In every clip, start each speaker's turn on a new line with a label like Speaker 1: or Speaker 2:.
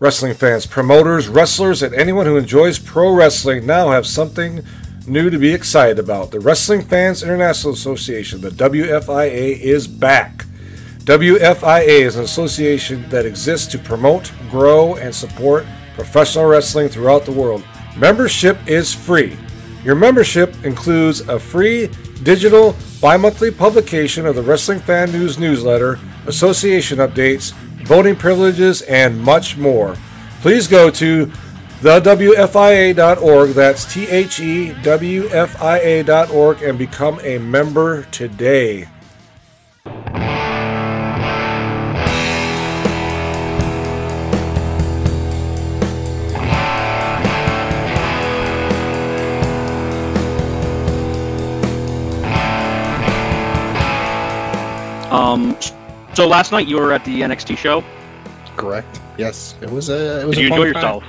Speaker 1: Wrestling fans, promoters, wrestlers, and anyone who enjoys pro wrestling now have something new to be excited about. The Wrestling Fans International Association, the WFIA, is back. WFIA is an association that exists to promote, grow, and support professional wrestling throughout the world. Membership is free. Your membership includes a free digital bi monthly publication of the Wrestling Fan News newsletter, association updates, voting privileges, and much more. Please go to thewfia.org, that's T H E W F I A.org, and become a member today.
Speaker 2: Um, so last night you were at the NXT show.
Speaker 3: Correct. Yes, it was a. It was
Speaker 2: Did
Speaker 3: a
Speaker 2: you enjoy
Speaker 3: time.
Speaker 2: yourself?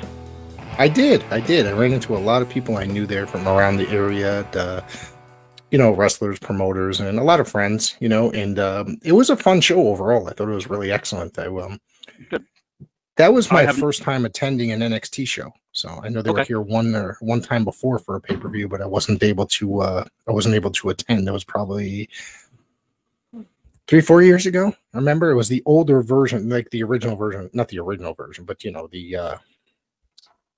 Speaker 3: I did. I did. I ran into a lot of people I knew there from around the area. The, you know, wrestlers, promoters, and a lot of friends. You know, and um, it was a fun show overall. I thought it was really excellent. I um,
Speaker 2: Good.
Speaker 3: that was my first time attending an NXT show. So I know they were here one or one time before for a pay per view, but I wasn't able to. uh I wasn't able to attend. That was probably three, four years ago. I remember it was the older version, like the original version, not the original version, but you know the. uh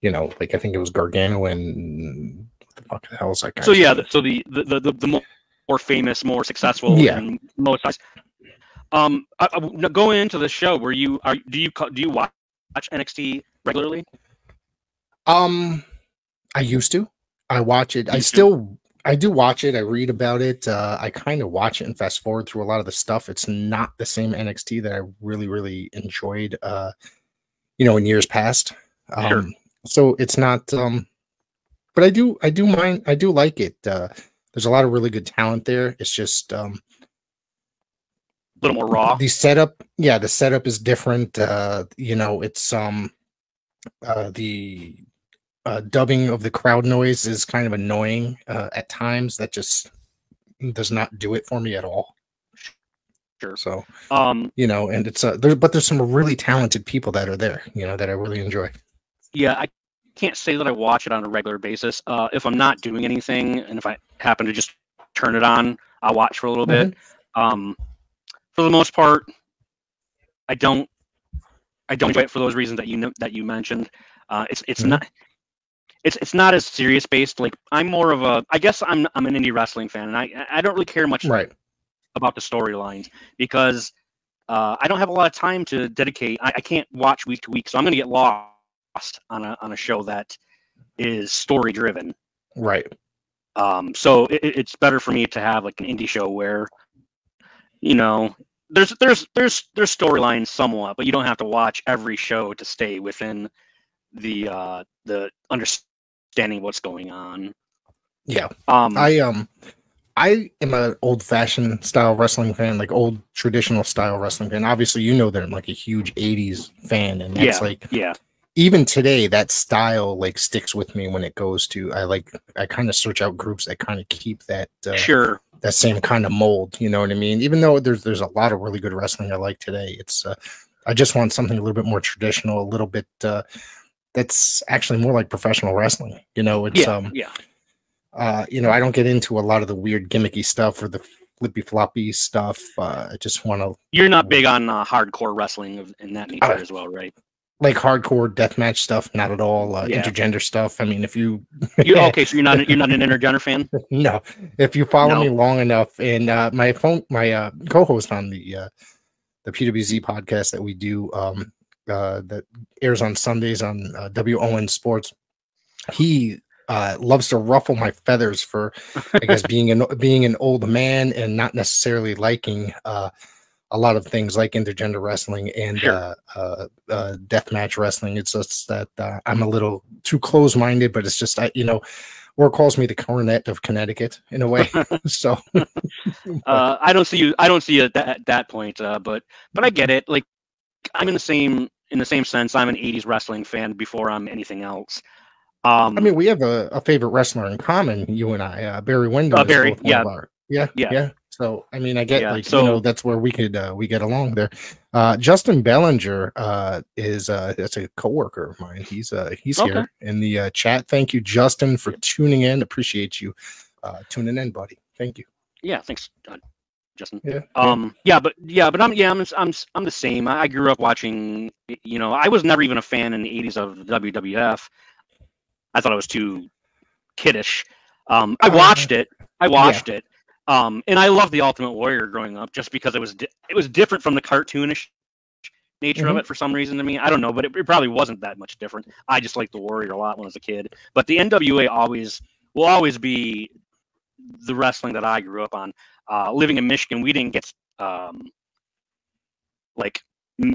Speaker 3: you know, like I think it was Gargano and what the fuck the hell is that guy?
Speaker 2: So yeah, the- so the the the, the, more, famous, more successful,
Speaker 3: Yeah.
Speaker 2: and most. Um, I, I, going into the show, were you are do you do you watch NXT regularly?
Speaker 3: Um, I used to. I watch it. I
Speaker 2: Used
Speaker 3: still. I do watch it. I read about it. Uh, I kind of watch it and fast forward through a lot of the stuff. It's not the same NXT that I really, really enjoyed. Uh, you know, in years past. Um,
Speaker 2: Sure.
Speaker 3: So it's not. Um, but I do. I do mind. I do like it. Uh, there's a lot of really good talent there. It's just um,
Speaker 2: A little more raw.
Speaker 3: the setup yeah the setup is different uh you know it's um uh the uh dubbing of the crowd noise is kind of annoying uh at times that just does not do it for me at all
Speaker 2: Sure.
Speaker 3: so
Speaker 2: Um,
Speaker 3: you know and it's uh there but there's some really talented people that are there you know that i really enjoy
Speaker 2: yeah, I can't say that I watch it on a regular basis. Uh, if I'm not doing anything, and if I happen to just turn it on, I'll watch for a little bit. Um, for the most part, I don't. I don't enjoy it for those reasons that you know that you mentioned. Uh, it's it's
Speaker 3: Mhm.
Speaker 2: not. It's it's not as serious based. Like I'm more of a. I guess I'm I'm an indie wrestling fan, and I I don't really care much
Speaker 3: right
Speaker 2: about the storylines because uh, I don't have a lot of time to dedicate. I, I can't watch week to week, so I'm going to get lost on a on a show that is story driven.
Speaker 3: right
Speaker 2: Um, so it, it- it's better for me to have like an indie show where, you know, there's there's there's there's storylines somewhat, but you don't have to watch every show to stay within the uh the understanding what's going on.
Speaker 3: yeah
Speaker 2: Um,
Speaker 3: i um i am an old fashioned style wrestling fan like old traditional style wrestling fan obviously you know that i'm like a huge 80s fan and that's
Speaker 2: yeah,
Speaker 3: like
Speaker 2: yeah,
Speaker 3: even today that style like sticks with me when it goes to i like i kind of search out groups that kind of keep that uh,
Speaker 2: sure.
Speaker 3: that same kind of mold you know what i mean even though there's there's a lot of really good wrestling i like today it's uh, i just want something a little bit more traditional a little bit uh that's actually more like professional wrestling you know it's
Speaker 2: Yeah,
Speaker 3: um
Speaker 2: yeah.
Speaker 3: uh you know i don't get into a lot of the weird gimmicky stuff or the flippy floppy stuff uh i just want to
Speaker 2: You're not big on uh, hardcore wrestling in that nature
Speaker 3: Uh,
Speaker 2: as well, right?
Speaker 3: like hardcore deathmatch stuff not at all uh,
Speaker 2: Yeah.
Speaker 3: intergender stuff i mean if you
Speaker 2: You okay? So you're not you're not an intergender fan?
Speaker 3: no if you follow
Speaker 2: No.
Speaker 3: me long enough and uh my phone my uh co-host on the uh the pwz podcast that we do um uh that airs on sundays on uh, won sports he uh loves to ruffle my feathers for i guess being an being an old man and not necessarily liking uh a lot of things like intergender wrestling and
Speaker 2: Sure.
Speaker 3: uh, uh, uh, deathmatch wrestling. It's just that uh, I'm a little too close-minded, but it's just I, you know, or calls me the Cornette of Connecticut in a way. so
Speaker 2: Uh, I don't see you. I don't see you at that, at that point. Uh, but but I get it. Like I'm in the same in the same sense. I'm an '80s wrestling fan before I'm anything else. Um,
Speaker 3: I mean, we have a, a favorite wrestler in common, you and I, uh, Barry Windham.
Speaker 2: Uh, Barry, yeah.
Speaker 3: our- yeah,
Speaker 2: Yeah.
Speaker 3: yeah. So I mean, I get
Speaker 2: Yeah,
Speaker 3: like
Speaker 2: so-
Speaker 3: you know that's where we could uh, we get along there. Uh, Justin Bellinger uh, is uh, that's a coworker of mine. He's uh, he's
Speaker 2: Okay.
Speaker 3: here in the uh, chat. Thank you, Justin, for tuning in. Appreciate you uh, tuning in, buddy. Thank you.
Speaker 2: Yeah, thanks, uh, Justin.
Speaker 3: Yeah.
Speaker 2: Um, yeah, but yeah, but I'm yeah, I'm I'm I'm the same. I grew up watching. You know, I was never even a fan in the '80s of the WWF. I thought I was too kiddish. Um, I
Speaker 3: Uh,
Speaker 2: watched it. I watched it. Um, and I loved the Ultimate Warrior growing up just because it was di- it was different from the cartoonish nature of
Speaker 3: Mhm.
Speaker 2: it for some reason to me. I don't know, but it, it probably wasn't that much different. I just liked the Warrior a lot when I was a kid. But the NWA always will always be the wrestling that I grew up on. Uh, living in Michigan, we didn't get um, like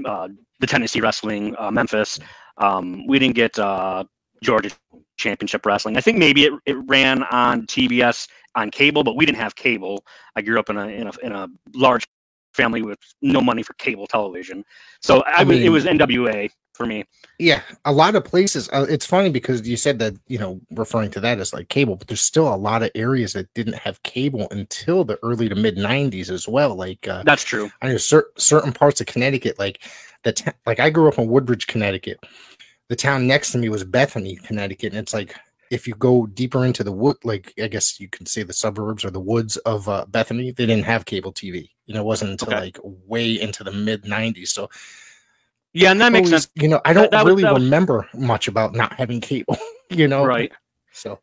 Speaker 2: uh, the Tennessee wrestling, uh, Memphis. Um, we didn't get uh, Georgia Championship Wrestling. I think maybe it, it ran on TBS on cable, but we didn't have cable. I grew up in a in a, in a large family with no money for cable television, so I,
Speaker 3: I
Speaker 2: was- it was NWA for me.
Speaker 3: Yeah, a lot of places. Uh, it's funny because you said that you know referring to that as like cable, but there's still a lot of areas that didn't have cable until the early to mid '90s as well. Like uh,
Speaker 2: That's true.
Speaker 3: I know cer- certain parts of Connecticut, like the t- like I grew up in Woodbridge, Connecticut. The town next to me was Bethany, Connecticut, and it's like if you go deeper into the wood, like I guess you could say the suburbs or the woods of uh, Bethany, they didn't have cable TV. You know, it wasn't until
Speaker 2: Okay.
Speaker 3: like way into the mid '90s. So
Speaker 2: Yeah, and that makes
Speaker 3: always-
Speaker 2: sense,
Speaker 3: You know, I don't
Speaker 2: that was-
Speaker 3: really
Speaker 2: was-
Speaker 3: remember much about not having cable. You know,
Speaker 2: right?
Speaker 3: So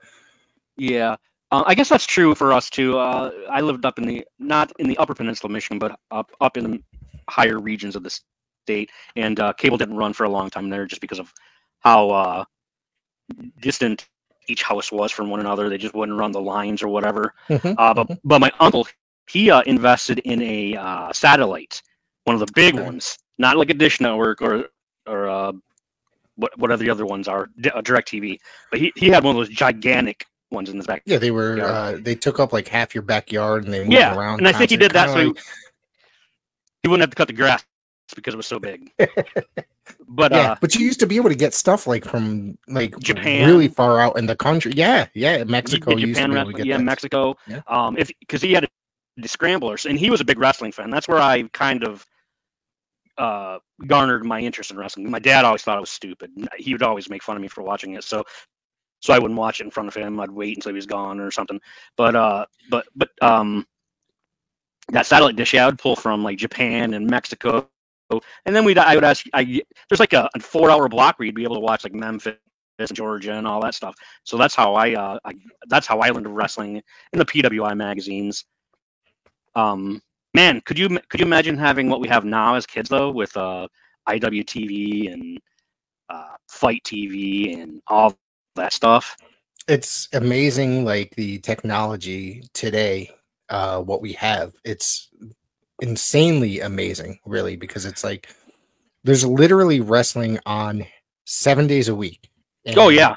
Speaker 2: Yeah, uh, I guess that's true for us too. Uh, I lived up in the not in the Upper Peninsula Michigan, but up up in the higher regions of the state, and uh, cable didn't run for a long time there just because of how uh, distant each house was from one another. They just wouldn't run the lines or whatever.
Speaker 3: mhm,
Speaker 2: Uh, but but my uncle he uh, invested in a uh, satellite, one of the big
Speaker 3: Okay.
Speaker 2: ones, not like a Dish Network or or uh, what what the other ones are, Di- uh, Direct TV. But he, he had one of those gigantic ones in his back.
Speaker 3: yeah, they were. Uh, they took up like half your backyard, and they moved
Speaker 2: Yeah,
Speaker 3: around.
Speaker 2: and I think he did that so
Speaker 3: kinda
Speaker 2: he, he wouldn't have to cut the grass because it was so big. but
Speaker 3: yeah,
Speaker 2: uh,
Speaker 3: but you used to be able to get stuff like from like
Speaker 2: Japan.
Speaker 3: really far out in the country. Yeah, yeah, Mexico. you used to
Speaker 2: Japan
Speaker 3: be able to get
Speaker 2: yeah,
Speaker 3: that.
Speaker 2: Mexico.
Speaker 3: Yeah.
Speaker 2: Um, if because he had the scramblers, and he was a big wrestling fan. That's where I kind of uh garnered my interest in wrestling. My dad always thought it was stupid. He would always make fun of me for watching it. So so I wouldn't watch it in front of him. I'd wait until he was gone or something. But uh but but um that satellite dish yeah, I would pull from like Japan and Mexico. And then we'd I would ask I there's like a, a four hour block where you'd be able to watch like Memphis and Georgia and all that stuff. So that's how I uh I, that's how I learned of wrestling in the PWI magazines. Um man, could you could you imagine having what we have now as kids though with uh IWTV and uh, Fight TV and all that stuff?
Speaker 3: It's amazing, like the technology today. Uh, what we have, it's insanely amazing, really, because it's like there's literally wrestling on seven days a week.
Speaker 2: Oh, yeah.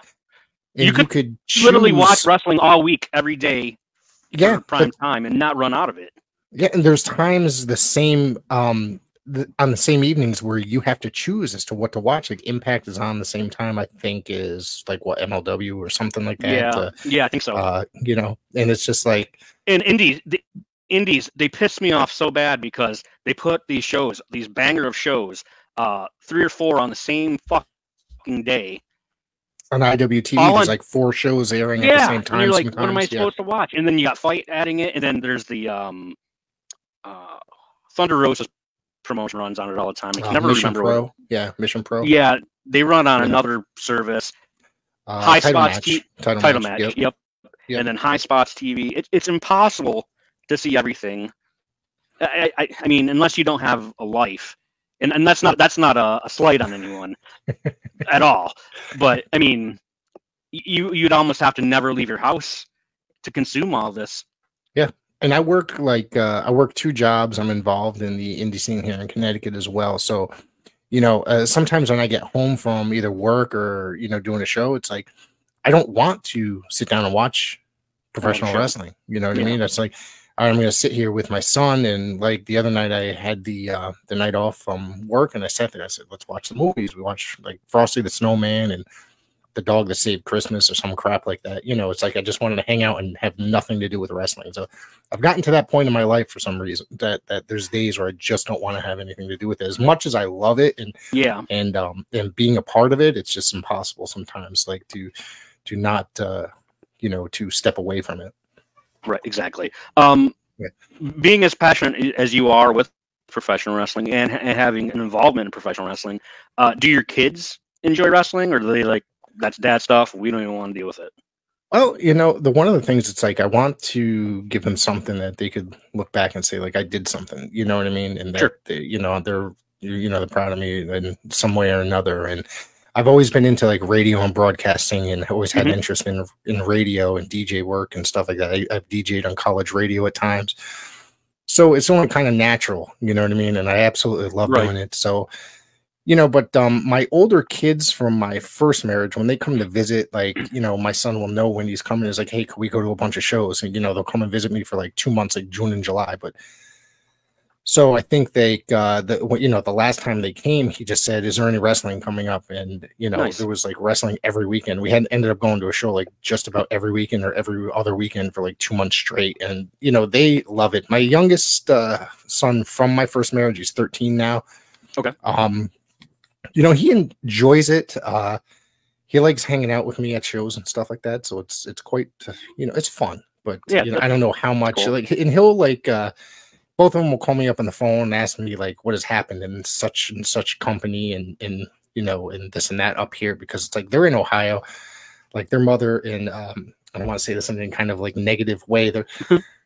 Speaker 3: and
Speaker 2: You could Literally watch wrestling all week, every day,
Speaker 3: yeah,
Speaker 2: for
Speaker 3: but
Speaker 2: prime time, and not run out of it.
Speaker 3: Yeah, and there's times the same um the, on the same evenings where you have to choose as to what to watch. Like Impact is on the same time, I think, is like what MLW or something like that.
Speaker 2: yeah,
Speaker 3: uh,
Speaker 2: yeah, I think so.
Speaker 3: uh, you know, and it's just like
Speaker 2: and indies the indies they piss me off so bad because they put these shows these banger of shows uh three or four on the same fucking day
Speaker 3: on IWTV,
Speaker 2: All
Speaker 3: there's
Speaker 2: on-
Speaker 3: like four shows airing at the
Speaker 2: yeah
Speaker 3: same time.
Speaker 2: you're like what am i
Speaker 3: sometimes, yeah.
Speaker 2: supposed to watch and then you got fight adding it and then there's the um uh thunder rosa's promotion runs on it all the time. I can
Speaker 3: Uh,
Speaker 2: never
Speaker 3: Mission
Speaker 2: remember
Speaker 3: Pro,
Speaker 2: what,
Speaker 3: yeah, Mission Pro,
Speaker 2: yeah they run on
Speaker 3: Yeah.
Speaker 2: another service.
Speaker 3: Uh,
Speaker 2: High
Speaker 3: title
Speaker 2: Spots
Speaker 3: match,
Speaker 2: T-
Speaker 3: title,
Speaker 2: title
Speaker 3: match,
Speaker 2: match
Speaker 3: yep.
Speaker 2: yep,
Speaker 3: Yep.
Speaker 2: and then high spots tv it, it's impossible to see everything. I, I, I mean unless you don't have a life. And, and that's not that's not a, a slight on anyone at all. But i mean you you'd almost have to never leave your house to consume all this
Speaker 3: and I work like uh, I work two jobs. I'm involved in the indie scene here in Connecticut as well. So, you know, uh, sometimes when I get home from either work or you know doing a show, it's like I don't want to sit down and watch professional
Speaker 2: sure.
Speaker 3: wrestling. You know what I mean? It's like I'm going to sit here with my son, and like the other night I had the uh, the night off from work, and I sat there. I said, "Let's watch the movies." We watched like Frosty the Snowman and the dog that saved Christmas or some crap like that. You know, it's like I just wanted to hang out and have nothing to do with wrestling. So I've gotten to that point in my life for some reason that that there's days where I just don't want to have anything to do with it. As much as I love it and
Speaker 2: Yeah.
Speaker 3: and um and being a part of it, it's just impossible sometimes like to to not uh you know to step away from it.
Speaker 2: Right, exactly. Um,
Speaker 3: Yeah.
Speaker 2: Being as passionate as you are with professional wrestling and, and having an involvement in professional wrestling, uh, do your kids enjoy wrestling, or do they like that's dad stuff? We don't even want to deal with it.
Speaker 3: Well, you know, the one of the things it's like I want to give them something that they could look back and say, like, I did something. You know what I mean? And that
Speaker 2: Sure.
Speaker 3: they, you know, they're you know they're proud of me in some way or another. And I've always been into like radio and broadcasting, and always had
Speaker 2: Mhm.
Speaker 3: interest in in radio and DJ work and stuff like that. I, I've DJed on college radio at times, so it's only kind of natural. You know what I mean? And I absolutely love
Speaker 2: Right.
Speaker 3: doing it. So you know but um my older kids from my first marriage when they come to visit like you know my son will know when he's coming. Is like hey can we go to a bunch of shows? And you know they'll come and visit me for like two months like june and july but so i think they uh the you know the last time they came he just said is there any wrestling coming up? And you know
Speaker 2: Nice.
Speaker 3: there was like wrestling every weekend. We had ended up going to a show like just about every weekend or every other weekend for like two months straight. And you know they love it. My youngest uh son from my first marriage he's 13 now.
Speaker 2: Okay.
Speaker 3: um you know he enjoys it uh he likes hanging out with me at shows and stuff like that so it's it's quite you know it's fun but
Speaker 2: Yeah,
Speaker 3: you know i don't know how much
Speaker 2: cool.
Speaker 3: like and he'll like uh both of them will call me up on the phone and ask me like what has happened in such and such company and and you know and this and that up here because it's like they're in ohio. Like their mother in um i don't want to say this in any kind of like negative way they're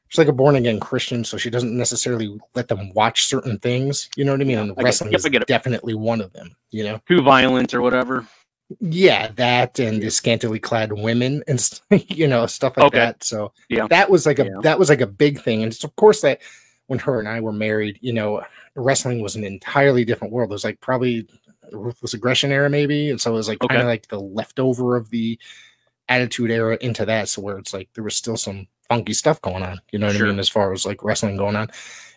Speaker 3: she's like a born again Christian, so she doesn't necessarily let them watch certain things. You know what I mean? And
Speaker 2: I
Speaker 3: wrestling
Speaker 2: yep,
Speaker 3: is
Speaker 2: I get it.
Speaker 3: definitely one of them. You know?
Speaker 2: Too violent or whatever.
Speaker 3: Yeah, that and the scantily clad women and you know stuff like
Speaker 2: Okay.
Speaker 3: that. So
Speaker 2: Yeah.
Speaker 3: that was like a
Speaker 2: Yeah.
Speaker 3: that was like a big thing, and it's of course that when her and I were married, you know, wrestling was an entirely different world. It was like probably ruthless aggression era, maybe, and so it was like kind of like the leftover of the attitude era into that. So where it's like there was still some funky stuff going on, you know what
Speaker 2: Sure.
Speaker 3: I mean, as far as like wrestling going on.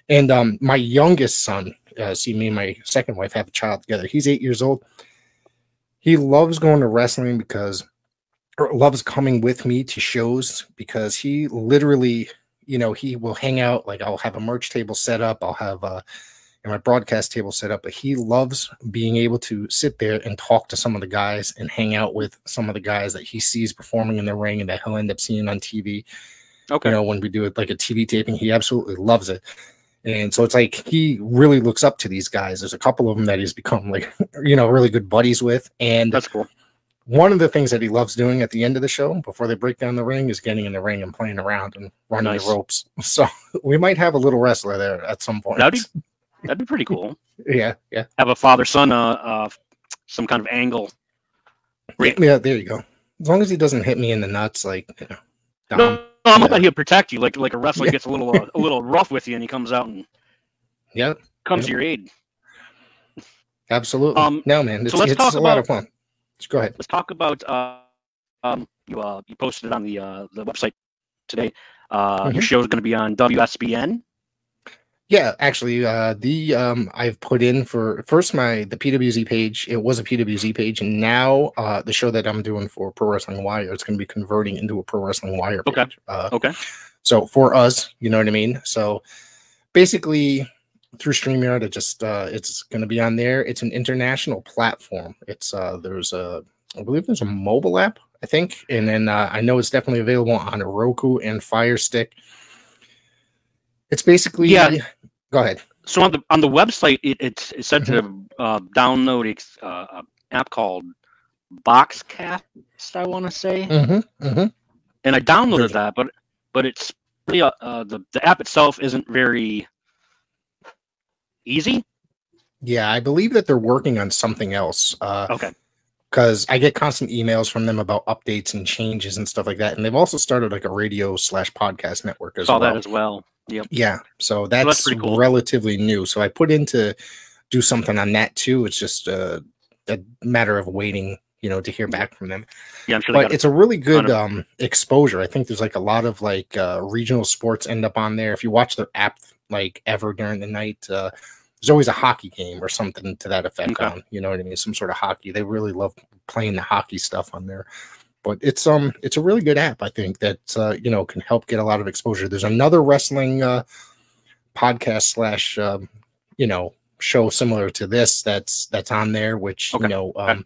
Speaker 3: And um, my youngest son, uh, see me and my second wife have a child together. He's eight years old. He loves going to wrestling because, or loves coming with me to shows because he literally, you know, he will hang out. Like I'll have a merch table set up. I'll have a, and my broadcast table set up. But he loves being able to sit there and talk to some of the guys and hang out with some of the guys that he sees performing in the ring and that he'll end up seeing on TV
Speaker 2: Okay.
Speaker 3: you know when we do it like a tv taping he absolutely loves it and so it's like he really looks up to these guys there's a couple of them that he's become like you know really good buddies with and
Speaker 2: That's cool.
Speaker 3: one of the things that he loves doing at the end of the show before they break down the ring is getting in the ring and playing around and running
Speaker 2: Nice.
Speaker 3: the ropes so we might have a little wrestler there at some point
Speaker 2: That'd be that'd be pretty cool.
Speaker 3: yeah yeah
Speaker 2: Have a father son uh, uh some kind of angle.
Speaker 3: yeah, yeah there you go as long as he doesn't hit me in the nuts like you know Dom.
Speaker 2: No, no, I'm
Speaker 3: yeah.
Speaker 2: thought he'll protect you like like a wrestler
Speaker 3: Yeah.
Speaker 2: gets a little uh, a little rough with you and he comes out and
Speaker 3: yeah
Speaker 2: comes to your aid.
Speaker 3: absolutely
Speaker 2: Um,
Speaker 3: no man it's,
Speaker 2: so let's
Speaker 3: it's
Speaker 2: talk
Speaker 3: a lot
Speaker 2: about-
Speaker 3: of fun Just go ahead
Speaker 2: Let's talk about uh um you uh you posted it on the uh the website today. Uh
Speaker 3: Mhm.
Speaker 2: your show is going to be on WSBN.
Speaker 3: Yeah, actually, uh, the um, I've put in for first my the PWZ page. It was a PWZ page, and now uh, the show that I'm doing for Pro Wrestling Wire, it's going to be converting into a Pro Wrestling Wire page.
Speaker 2: Okay.
Speaker 3: Uh,
Speaker 2: Okay.
Speaker 3: so for us, you know what I mean. So basically, through Streamyard, it just uh, it's going to be on there. It's an international platform. It's uh, there's a I believe there's a mobile app, I think, and then uh, I know it's definitely available on Roku and Fire Stick. It's basically
Speaker 2: Yeah.
Speaker 3: Go ahead.
Speaker 2: So on the on the website it it, it said to
Speaker 3: Mm-hmm.
Speaker 2: uh, download uh, an app called Boxcast, I want to say.
Speaker 3: Mm-hmm, mm-hmm.
Speaker 2: and I downloaded that, but but it's really uh, uh, the the app itself isn't very easy.
Speaker 3: Yeah, I believe that they're working on something else. Uh,
Speaker 2: Okay,
Speaker 3: because I get constant emails from them about updates and changes and stuff like that. And they've also started like a radio slash podcast network as
Speaker 2: saw
Speaker 3: well.
Speaker 2: that as well. Yep.
Speaker 3: Yeah, so that's,
Speaker 2: that's pretty cool.
Speaker 3: relatively new. So I put in to do something on that too. It's just a, a matter of waiting, you know, to hear back from them.
Speaker 2: Yeah, I'm sure
Speaker 3: But it's a really good
Speaker 2: of-
Speaker 3: um, exposure. I think there's like a lot of like uh, regional sports end up on there. If you watch their app like ever during the night, uh, there's always a hockey game or something to that effect
Speaker 2: Okay.
Speaker 3: on. You know what I mean? Some sort of hockey. They really love playing the hockey stuff on there. But it's um it's a really good app. I think that uh, you know can help get a lot of exposure. There's another wrestling uh, podcast slash um, you know show similar to this that's that's on there, which
Speaker 2: Okay.
Speaker 3: you know. Um,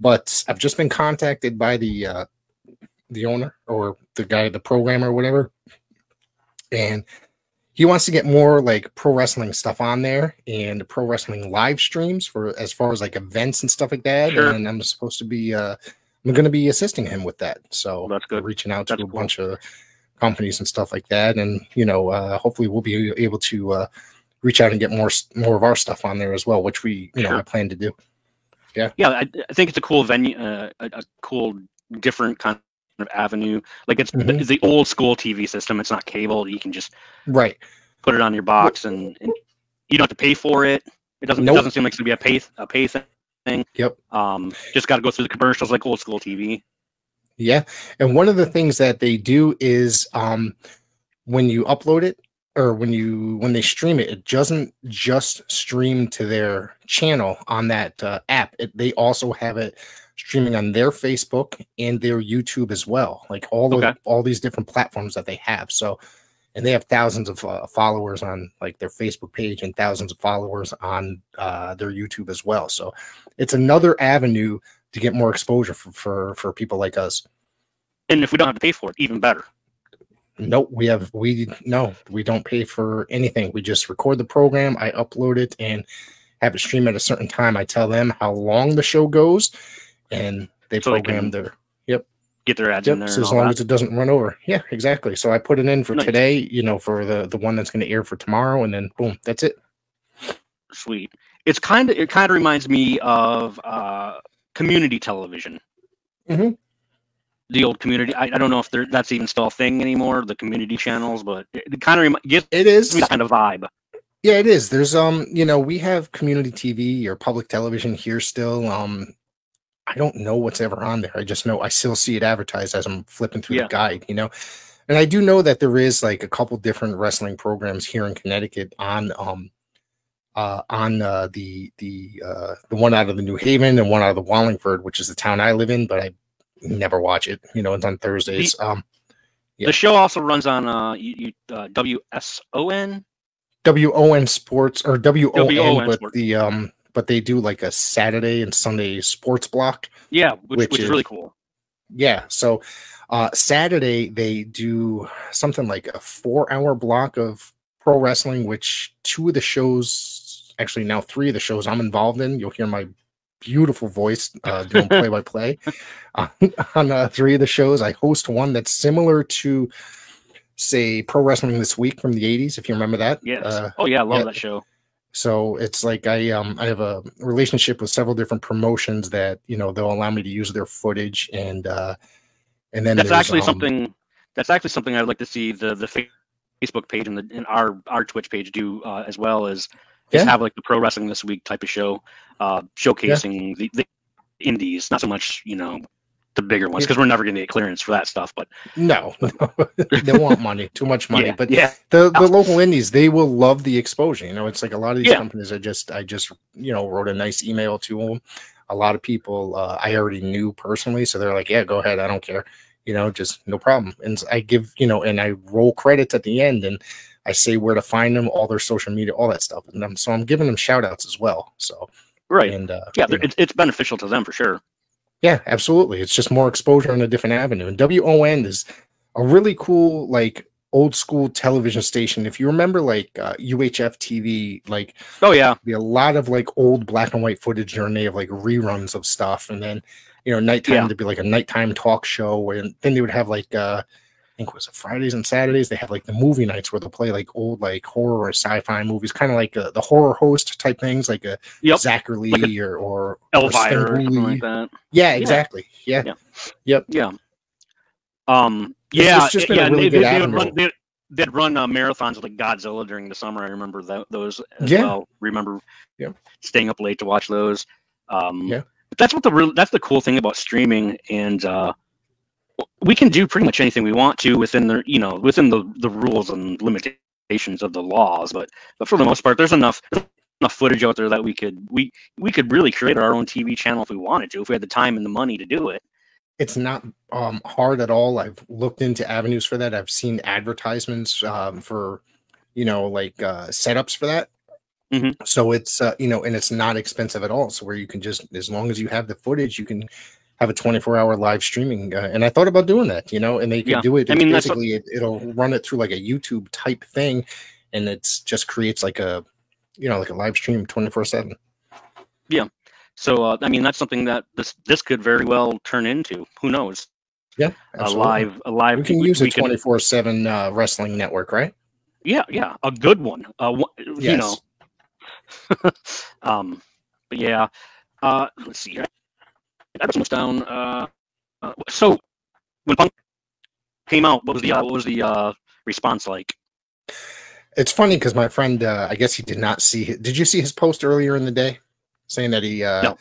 Speaker 3: But I've just been contacted by the uh, the owner or the guy, the programmer, or whatever, and he wants to get more like pro wrestling stuff on there and pro wrestling live streams for as far as like events and stuff like that.
Speaker 2: Sure.
Speaker 3: And I'm supposed to be uh I'm going to be assisting him with that. So
Speaker 2: that's good.
Speaker 3: reaching out to
Speaker 2: That's
Speaker 3: a
Speaker 2: cool.
Speaker 3: bunch of companies and stuff like that, and you know, uh, hopefully we'll be able to uh, reach out and get more more of our stuff on there as well, which we you know I plan to do.
Speaker 2: yeah I, I think it's a cool venue uh, a, a cool different kind of avenue like it's,
Speaker 3: Mhm.
Speaker 2: it's the old school tv system it's not cable you can just
Speaker 3: Right.
Speaker 2: put it on your box and, and you don't have to pay for it it doesn't
Speaker 3: Nope.
Speaker 2: it doesn't seem like it's gonna be a pay a pay thing
Speaker 3: Yep.
Speaker 2: um just got to go through the commercials like old school tv
Speaker 3: Yeah. And one of the things that they do is um when you upload it or when you when they stream it, it doesn't just stream to their channel on that uh, app. It, they also have it streaming on their Facebook and their YouTube as well. Like all the
Speaker 2: Okay.
Speaker 3: all these different platforms that they have. So and they have thousands of uh, followers on like their Facebook page and thousands of followers on uh, their YouTube as well. So it's another avenue to get more exposure for for, for people like us.
Speaker 2: and if we don't have to pay for it even better
Speaker 3: Nope, we have we no, we don't pay for anything. We just record the program, I upload it and have it stream at a certain time. I tell them how long the show goes and they
Speaker 2: So they
Speaker 3: program
Speaker 2: can
Speaker 3: their
Speaker 2: get their ads in there
Speaker 3: so as long
Speaker 2: that.
Speaker 3: as it doesn't run over. Yeah, exactly. So I put it in for
Speaker 2: Nice.
Speaker 3: today, you know, for the the one that's going to air for tomorrow and then boom, that's it.
Speaker 2: sweet it's kind of it kind of reminds me of uh community television
Speaker 3: Mm-hmm.
Speaker 2: the old community I, I don't know if that's even still a thing anymore the community channels but it, it kind of remi- gives
Speaker 3: It is
Speaker 2: kind of vibe
Speaker 3: Yeah, it is. There's um, you know, we have community TV or public television here still. Um, I don't know what's ever on there. I just know I still see it advertised as I'm flipping through
Speaker 2: Yeah.
Speaker 3: the guide, you know. And I do know that there is like a couple different wrestling programs here in Connecticut on um uh on uh the the uh the one out of the New Haven and one out of the Wallingford, which is the town I live in, but I never watch it. You know, it's on Thursdays. Um Yeah.
Speaker 2: the show also runs on uh, you, you, uh wson
Speaker 3: WON Sports or WON,
Speaker 2: WON
Speaker 3: but
Speaker 2: Sports.
Speaker 3: the um but they do like a Saturday and Sunday sports block.
Speaker 2: yeah which,
Speaker 3: Which
Speaker 2: which, is
Speaker 3: is-
Speaker 2: really cool
Speaker 3: Yeah. So uh Saturday they do something like a four hour block of pro wrestling, which two of the shows actually now three of the shows I'm involved in. You'll hear my beautiful voice uh doing play by play on, on uh, three of the shows. I host one that's similar to say pro wrestling this week from the 80s if you remember that
Speaker 2: yes
Speaker 3: uh,
Speaker 2: oh yeah i love
Speaker 3: yeah.
Speaker 2: that show
Speaker 3: So it's like I um I have a relationship with several different promotions that you know they'll allow me to use their footage and uh and then
Speaker 2: that's actually
Speaker 3: um,
Speaker 2: something that's actually something i'd like to see the the facebook page and the and our our twitch page do uh, as well as
Speaker 3: Yeah.
Speaker 2: just have like the pro wrestling this week type of show uh showcasing the, the indies not so much you know the bigger ones because we're never going to get clearance for that stuff but
Speaker 3: no, they want money too much money
Speaker 2: yeah.
Speaker 3: but
Speaker 2: yeah.
Speaker 3: the the local indies they will love the exposure you know it's like a lot of these
Speaker 2: Yeah.
Speaker 3: companies i just i just you know wrote a nice email to them a lot of people uh, i already knew personally so they're like yeah go ahead i don't care you know just no problem and i give you know and i roll credits at the end and i say where to find them all their social media all that stuff and I'm, so i'm giving them shout outs as well so
Speaker 2: right.
Speaker 3: and uh
Speaker 2: yeah it's, it's beneficial to them for sure
Speaker 3: yeah, absolutely. It's just more exposure on a different avenue. And WON is a really cool, like old school television station. If you remember, like uh, UHF TV, like
Speaker 2: oh yeah
Speaker 3: be a lot of like old black and white footage during they have like reruns of stuff, and then you know nighttime
Speaker 2: Yeah.
Speaker 3: there'd be like a nighttime talk show, and then they would have like uh, I think it was it Fridays and Saturdays they have like the movie nights where they'll play like old like horror or sci-fi movies, kind of like uh, the horror host type things, like a
Speaker 2: Yep.
Speaker 3: Zachary
Speaker 2: Like
Speaker 3: Lee or or
Speaker 2: elvira or something like that
Speaker 3: Yeah, exactly. Yeah.
Speaker 2: Yeah.
Speaker 3: Yep.
Speaker 2: yeah um yeah
Speaker 3: it's just been a
Speaker 2: yeah
Speaker 3: really
Speaker 2: they, they, they would run, they, they'd run uh, marathons like godzilla during the summer i remember tho- those as
Speaker 3: Yeah.
Speaker 2: well remember
Speaker 3: Yeah.
Speaker 2: staying up late to watch those um
Speaker 3: Yeah.
Speaker 2: but that's what the real that's the cool thing about streaming and uh we can do pretty much anything we want to within the you know within the the rules and limitations of the laws but but for the most part there's enough there's enough footage out there that we could we we could really create our own TV channel if we wanted to, if we had the time and the money to do it.
Speaker 3: It's not um, hard at all. I've looked into avenues for that. I've seen advertisements um, for, you know, like uh, setups for that.
Speaker 2: Mhm.
Speaker 3: So it's uh, you know, and it's not expensive at all. So where you can just, as long as you have the footage, you can have a 24 hour live streaming. Uh, and I thought about doing that, you know, and they can
Speaker 2: Yeah.
Speaker 3: do it.
Speaker 2: I mean, that's what-
Speaker 3: basically, it, it'll run it through like a YouTube type thing, and it's just creates like a, you know, like a live stream 24 seven. Yeah.
Speaker 2: So uh, I mean, that's something that this this could very well turn into. Who knows?
Speaker 3: Yeah,
Speaker 2: A live, a live.
Speaker 3: We can use a
Speaker 2: we could-
Speaker 3: 24 seven uh, wrestling network, right?
Speaker 2: Yeah, yeah, a good one. Uh, wha- you know. um, but yeah, uh, let's see. Got some down. Uh, uh, so when Punk came out, what was the uh, what was the uh, response like?
Speaker 3: It's funny because my friend, uh, I guess he did not see. It. Did you see his post earlier in the day saying that he, uh,
Speaker 2: No.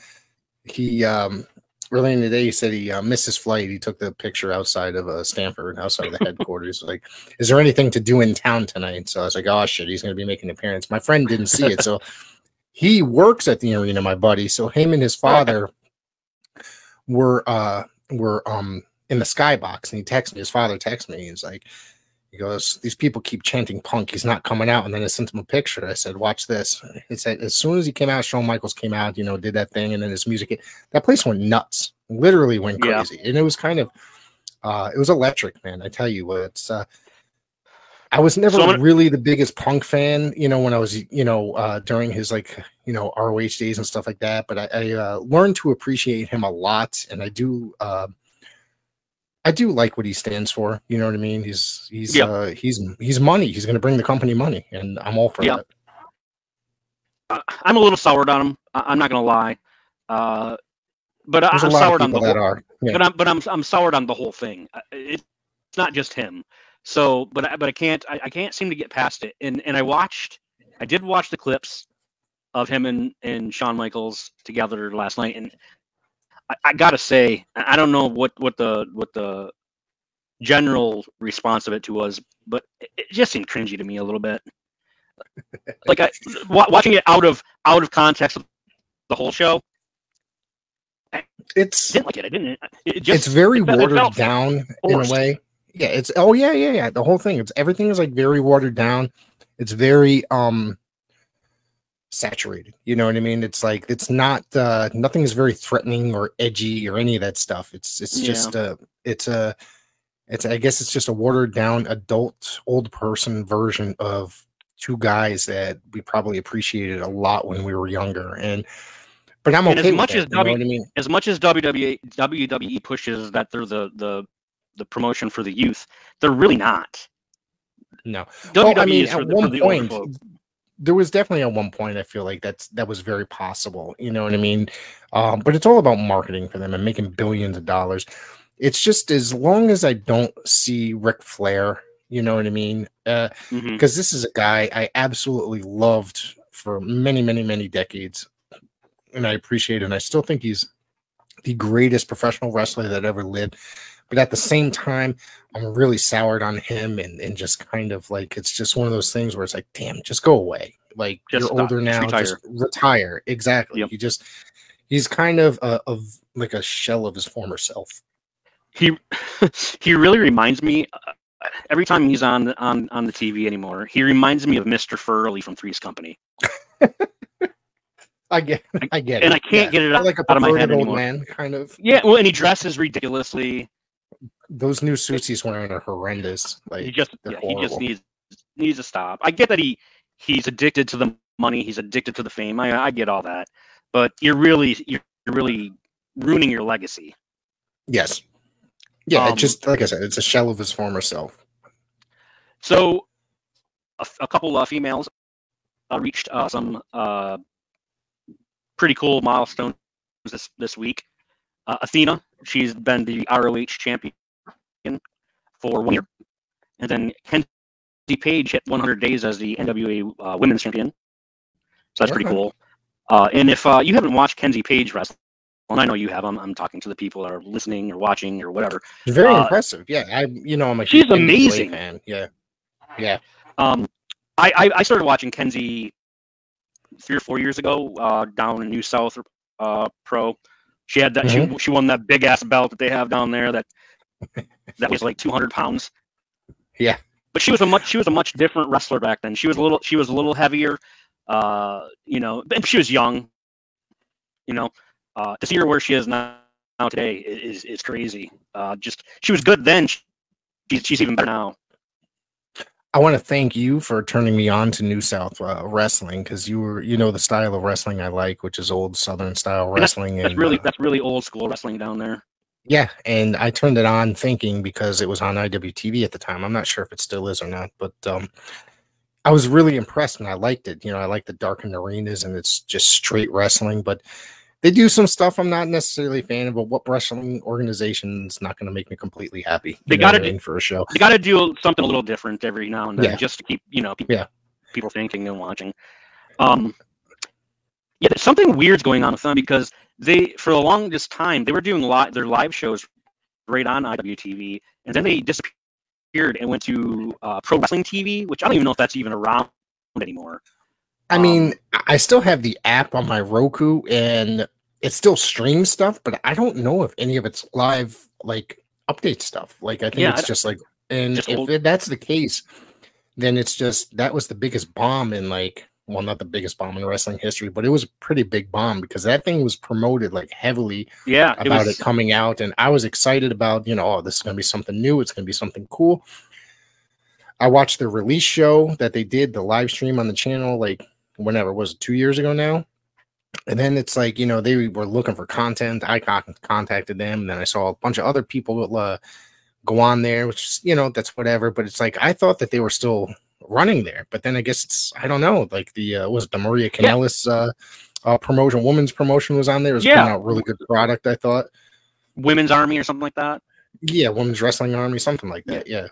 Speaker 3: he, um, earlier in the day, he said he uh, missed his flight. He took the picture outside of uh, Stanford, outside of the headquarters. like, is there anything to do in town tonight? So I was like, oh shit, he's going to be making an appearance. My friend didn't see it. So he works at the arena, my buddy. So him and his father were, uh, were, um, in the skybox and he texted me, his father texted me. He's like, he goes, These people keep chanting punk. He's not coming out. And then I sent him a picture. I said, Watch this. He said, As soon as he came out, Shawn Michaels came out, you know, did that thing. And then his music, that place went nuts, literally went
Speaker 2: Yeah.
Speaker 3: crazy. And it was kind of, uh, it was electric, man. I tell you what, it's, uh, I was never
Speaker 2: So
Speaker 3: really the biggest punk fan, you know, when I was, you know, uh, during his like, you know, ROH days and stuff like that. But I, I uh, learned to appreciate him a lot. And I do, uh, I do like what he stands for. You know what I mean? He's he's
Speaker 2: Yeah.
Speaker 3: uh, he's he's money. He's going to bring the company money, and I'm all for
Speaker 2: Yeah.
Speaker 3: that.
Speaker 2: I'm a little soured on him. I- I'm not gonna lie. Uh, but I-
Speaker 3: There's a
Speaker 2: I'm soured on the whole.
Speaker 3: are. Yeah.
Speaker 2: But I'm but I'm I'm soured on the whole thing. Uh, It's not just him. So, but I, but I can't I, I can't seem to get past it. And and I watched I did watch the clips of him and and Shawn Michaels together last night, and I, I gotta say I I don't know what what the what the general response of it to was, but it, it just seemed cringy to me a little bit. Like I watching it out of out of context of the whole show,
Speaker 3: It's
Speaker 2: didn't like it. I didn't. It just
Speaker 3: it's very
Speaker 2: it it
Speaker 3: watered
Speaker 2: felt
Speaker 3: down in a way. Yeah, it's oh yeah, yeah, yeah. The whole thing. It's everything is like very watered down. It's very um saturated. You know what I mean? It's like it's not uh nothing is very threatening or edgy or any of that stuff. It's it's
Speaker 2: Yeah.
Speaker 3: just a it's a it's I guess it's just a watered down adult old person version of two guys that we probably appreciated a lot when we were younger. And but I'm
Speaker 2: And
Speaker 3: okay
Speaker 2: as much
Speaker 3: that,
Speaker 2: as
Speaker 3: you know
Speaker 2: W-
Speaker 3: what I mean?
Speaker 2: as much as WWE WWE pushes that they're the the the promotion for the youth, they're really not.
Speaker 3: No.
Speaker 2: WWE
Speaker 3: Well, I mean, at
Speaker 2: the,
Speaker 3: one
Speaker 2: the
Speaker 3: point, there was definitely at one point I feel like that's that was very possible. You know what I mean? Um, but it's all about marketing for them and making billions of dollars. It's just as long as I don't see Ric Flair, you know what I mean? Uh,
Speaker 2: Mhm.
Speaker 3: because this is a guy I absolutely loved for many, many, many decades, and I appreciate it. And I still think he's the greatest professional wrestler that ever lived. But at the same time, I'm really soured on him, and and just kind of like it's just one of those things where it's like, damn, just go away. Like
Speaker 2: Just
Speaker 3: you're
Speaker 2: stop.
Speaker 3: older now, just retire. Exactly.
Speaker 2: Yep.
Speaker 3: You just he's kind of a, of like a shell of his former self.
Speaker 2: He he really reminds me. Uh, every time he's on on on the TV anymore, he reminds me of Mister Furley from Three's Company,
Speaker 3: I get, I get, it.
Speaker 2: and
Speaker 3: it.
Speaker 2: I can't get it
Speaker 3: Yeah.
Speaker 2: out,
Speaker 3: like a
Speaker 2: out of my head
Speaker 3: old
Speaker 2: anymore.
Speaker 3: man, kind of.
Speaker 2: Yeah, well, and he dresses ridiculously.
Speaker 3: Those new suits he's wearing are horrendous. Like
Speaker 2: he just yeah, he just needs needs to stop. I get that he he's addicted to the money, he's addicted to the fame. I I get all that, but you're really you're really ruining your legacy.
Speaker 3: yes, yeah.
Speaker 2: Um,
Speaker 3: it just like I said, it's a shell of his former self.
Speaker 2: So, a couple of females uh, reached uh, some uh, pretty cool milestones this this week. Uh, Athena, she's been the ROH champion for one year, and then Kenzie Paige hit 100 days as the NWA uh, Women's Champion. So that's pretty cool. Uh, and if uh, you haven't watched Kenzie Paige wrestle, and I know you have, I'm, I'm talking to the people that are listening or watching or whatever.
Speaker 3: It's very
Speaker 2: uh,
Speaker 3: impressive. Yeah, I you know I'm a
Speaker 2: she's amazing.
Speaker 3: fan. Yeah, yeah.
Speaker 2: Um, I, I I started watching Kenzie three or four years ago uh, down in New South uh, Pro. She had that. Mm-hmm. She she won that big ass belt that they have down there. That that was like 200 pounds.
Speaker 3: Yeah.
Speaker 2: But she was a much she was a much different wrestler back then. She was a little she was a little heavier. Uh, you know, she was young. You know, uh, to see her where she is now, now today is is crazy. Uh, just she was good then. She's she's even better now.
Speaker 3: I want to thank you for turning me on to New South uh, wrestling because you were, you know, the style of wrestling I like, which is old Southern style wrestling.
Speaker 2: That's, that's
Speaker 3: and,
Speaker 2: really
Speaker 3: uh,
Speaker 2: that's really old school wrestling down there.
Speaker 3: Yeah, and I turned it on thinking because it was on IWTV at the time. I'm not sure if it still is or not, but um, I was really impressed and I liked it. You know, I like the darkened arenas and it's just straight wrestling, but they do some stuff I'm not necessarily a fan of, but what wrestling organization's not going to make me completely happy?
Speaker 2: They got to
Speaker 3: do for a show.
Speaker 2: They got to do something a little different every now and then,
Speaker 3: Yeah.
Speaker 2: just to keep you know people,
Speaker 3: Yeah.
Speaker 2: people thinking and watching. Um, yeah, there's something weird's going on with them because they, for the longest time, they were doing live their live shows right on IWTV, and then they disappeared and went to uh, Pro Wrestling TV, which I don't even know if that's even around anymore.
Speaker 3: I
Speaker 2: Um,
Speaker 3: mean, I still have the app on my Roku and it still streams stuff, but I don't know if any of it's live like update stuff. Like I think
Speaker 2: Yeah,
Speaker 3: it's
Speaker 2: I-
Speaker 3: just like and
Speaker 2: just
Speaker 3: if
Speaker 2: old-
Speaker 3: that's the case, then it's just that was the biggest bomb in like well not the biggest bomb in wrestling history, but it was a pretty big bomb because that thing was promoted like heavily
Speaker 2: Yeah, it
Speaker 3: about
Speaker 2: was,
Speaker 3: it coming out and I was excited about, you know, oh, this is going to be something new, it's going to be something cool. I watched the release show that they did, the live stream on the channel like whenever was it 2 years ago now. And then it's like, you know, they were looking for content. I contacted them and then I saw a bunch of other people uh, go on there, which you know, that's whatever, but it's like I thought that they were still running there, but then I guess it's I don't know, like the uh, was it the Maria Kanellis uh, uh promotion, women's promotion was on there. It was
Speaker 2: Yeah.
Speaker 3: putting out really good product, I thought.
Speaker 2: Women's Army or something like that.
Speaker 3: Yeah, Women's Wrestling Army, something like that. Yeah.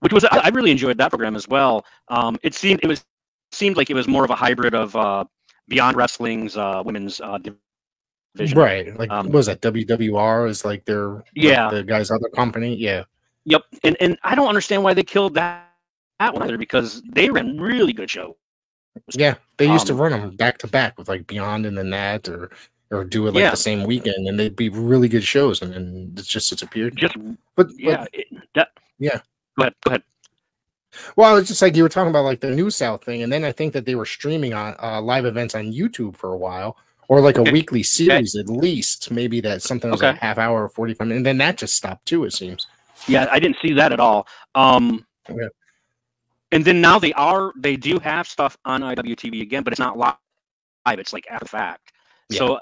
Speaker 2: which was I, really enjoyed that program as well. Um, it seemed it was seemed like it was more of a hybrid of uh, Beyond Wrestling's uh, women's uh, division.
Speaker 3: Right. Like
Speaker 2: Um,
Speaker 3: what was that WWR is like their like,
Speaker 2: Yeah.
Speaker 3: the guy's other company. Yeah.
Speaker 2: Yep. And and I don't understand why they killed that that one either because they ran really good show.
Speaker 3: Yeah. They used to
Speaker 2: Um,
Speaker 3: run them back to back with like Beyond and then that or or do it like
Speaker 2: Yeah.
Speaker 3: the same weekend and they'd be really good shows and then it's just disappeared.
Speaker 2: Just
Speaker 3: But
Speaker 2: yeah.
Speaker 3: but
Speaker 2: it- that,
Speaker 3: Yeah.
Speaker 2: Go ahead. Go ahead.
Speaker 3: well, it's just like you were talking about like the New South thing, and then I think that they were streaming on uh, live events on YouTube for a while, or like a weekly series at least. Maybe that something was a half hour or forty five minutes, and then that just stopped too. It seems.
Speaker 2: Yeah, I didn't see that at all. Um,
Speaker 3: Okay.
Speaker 2: And then now they are they do have stuff on IWTV again, but it's not live. It's like after fact.
Speaker 3: Yeah.
Speaker 2: So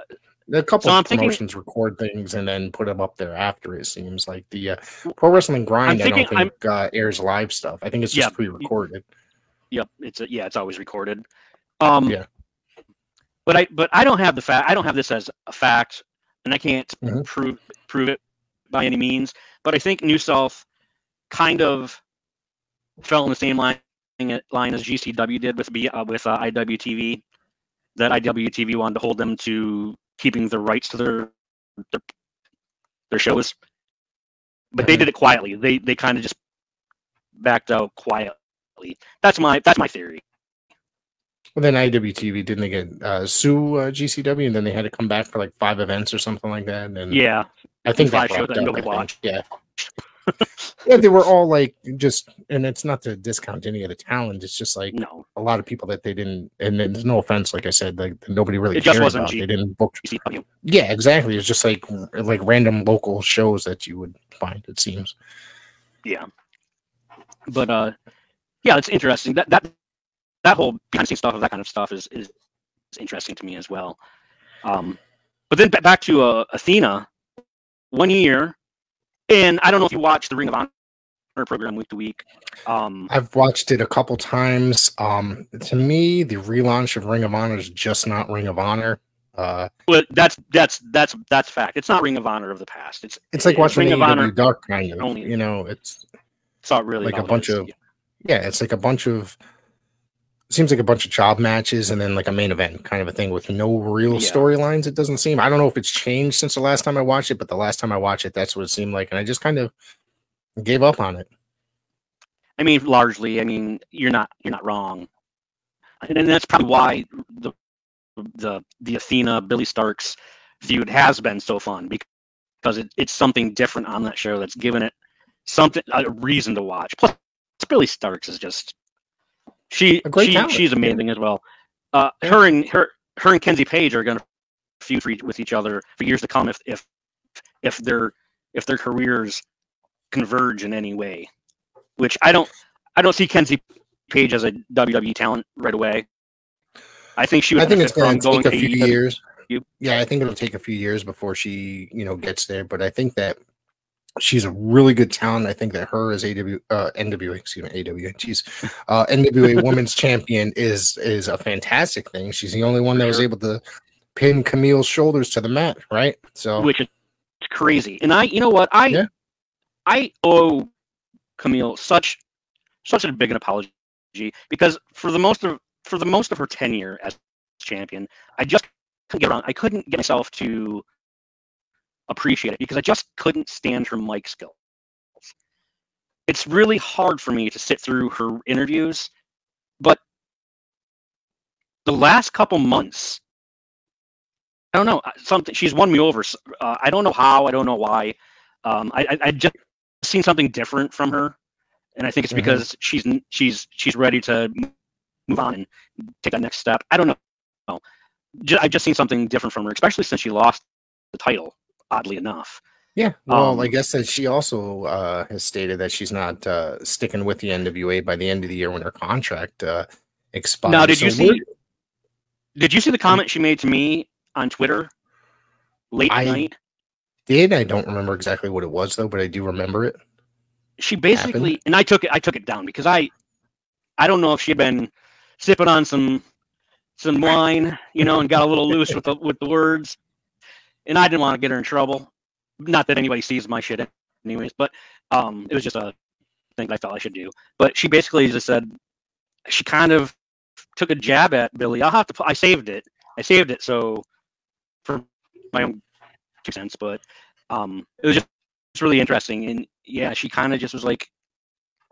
Speaker 3: A couple
Speaker 2: So
Speaker 3: of
Speaker 2: thinking-
Speaker 3: promotions record things and then put them up there after. It seems like the uh, Pro Wrestling Grind. I don't think uh, airs live stuff. I think it's just
Speaker 2: Yeah.
Speaker 3: pre-recorded.
Speaker 2: Yep, it's a, yeah, it's always recorded. Um,
Speaker 3: Yeah.
Speaker 2: But I but I don't have the fact. I don't have this as a fact, and I can't
Speaker 3: Mhm.
Speaker 2: prove prove it by any means. But I think New South kind of fell in the same line line as GCW did with B, uh, with uh, IWTV. That IWTV wanted to hold them to keeping the rights to their their, their shows, but they did it quietly. They they kind of just backed out quietly. That's my that's my theory.
Speaker 3: Well, then IWTV didn't they get uh, sue uh, GCW and then they had to come back for like five events or something like that. And then
Speaker 2: Yeah,
Speaker 3: I think
Speaker 2: five shows that nobody watched.
Speaker 3: Yeah. Yeah, they were all like just, and it's not to discount any of the talent. It's just like
Speaker 2: no,
Speaker 3: a lot of people that they didn't, and there's no offense, like I said, like nobody really
Speaker 2: It just wasn't
Speaker 3: about.
Speaker 2: G-
Speaker 3: They didn't book.
Speaker 2: GCW.
Speaker 3: Yeah, exactly. It's just like like random local shows that you would find. It seems.
Speaker 2: Yeah, but uh, yeah, it's interesting. That that that whole behind the scenes stuff of that kind of stuff is is, is interesting to me as well. Um, but then ba- back to uh, Athena, one year, and I don't know if you watch the Ring of Honor program week to week. Um,
Speaker 3: I've watched it a couple times. Um, to me, the relaunch of Ring of Honor is just not Ring of Honor. Uh,
Speaker 2: but that's that's that's that's fact. It's not Ring of Honor of the past. It's
Speaker 3: it's like watching
Speaker 2: Ring of Honor.
Speaker 3: Dark, kind of.
Speaker 2: only.
Speaker 3: You know, it's
Speaker 2: It's not really
Speaker 3: like a bunch of yeah, it's like a bunch of seems like a bunch of job matches and then like a main event kind of a thing with no real
Speaker 2: Yeah.
Speaker 3: storylines. It doesn't seem. I don't know if it's changed since the last time I watched it, but the last time I watched it, that's what it seemed like, and I just kind of gave up on it.
Speaker 2: I mean, largely. I mean, you're not you're not wrong, and, that's probably why the the the Athena Billie Starkz feud has been so fun because it, it's something different on that show that's given it something a reason to watch. Plus, Billie Starkz is just she she she's amazing as well. Uh, her and her her and Kenzie Paige are going to feud with each other for years to come if if if their if their careers converge in any way. Which I don't I don't see Kenzie Paige as a WWE talent right away. I think she.
Speaker 3: Would I think it's going to take a few years. Yeah, I think it'll take a few years before she, you know, gets there. But I think that she's a really good talent. I think that her as AW, uh, NWA, excuse me, AW, she's uh, NWA Women's Champion is is a fantastic thing. She's the only one that was able to pin Kamille's shoulders to the mat, right? So,
Speaker 2: which is crazy. And I, you know what, I, yeah. I owe Kamille such such a big an apology because for the most of for the most of her tenure as champion, I just couldn't get around. I couldn't get myself to appreciate it because I just couldn't stand her mic skills. It's really hard for me to sit through her interviews, but the last couple months, I don't know something. She's won me over. Uh, I don't know how. I don't know why. Um, I, I, I just seen something different from her, and I think it's mm-hmm. because she's she's she's ready to move on and take that next step. I don't know. I've just seen something different from her, especially since she lost the title. Oddly enough.
Speaker 3: Yeah. Well, um, I guess that she also uh, has stated that she's not uh, sticking with the NWA by the end of the year when her contract uh, expires.
Speaker 2: Now, did so you see? Did you see the comment she made to me on Twitter late I night?
Speaker 3: Did I don't remember exactly what it was though, but I do remember it.
Speaker 2: She basically, happened. and I took it. I took it down because I, I don't know if she had been sipping on some some wine, you know, and got a little loose with the with the words. And I didn't want to get her in trouble. Not that anybody sees my shit anyways, but um it was just a thing I felt I should do. But she basically just said she kind of took a jab at Billy. I'll have to I saved it. I saved it so for my own two cents, but um it was just really interesting and yeah, she kind of just was like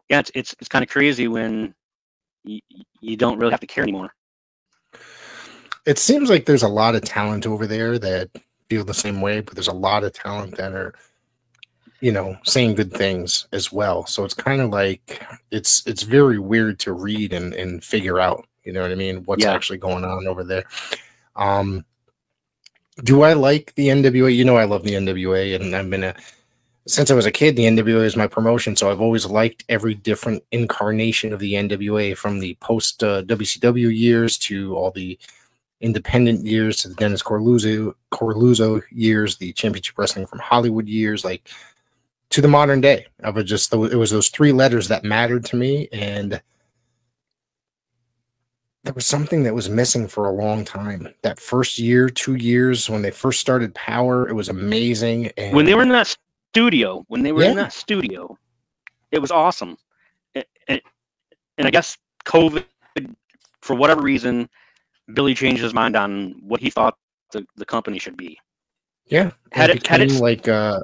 Speaker 2: yeah, it's it's, it's kind of crazy when you, you don't really have to care anymore.
Speaker 3: It seems like there's a lot of talent over there that feel the same way, but there's a lot of talent that are, you know, saying good things as well. So it's kind of like it's it's very weird to read and and figure out. You know what I mean? What's yeah. actually going on over there? Um, do I like the NWA? You know, I love the NWA, and I've been a since I was a kid, the NWA is my promotion, so I've always liked every different incarnation of the NWA, from the post uh, WCW years to all the independent years to the Dennis Coralluzzo Coralluzzo years, the Championship Wrestling from Hollywood years, like to the modern day. I was just it was those three letters that mattered to me, and there was something that was missing for a long time. That first year, two years when they first started Power, it was amazing.
Speaker 2: And when they were in that studio, when they were yeah. in that studio, it was awesome. And, and, and I guess COVID, for whatever reason, Billy changed his mind on what he thought the, the company should be.
Speaker 3: Yeah, had it, it had it like uh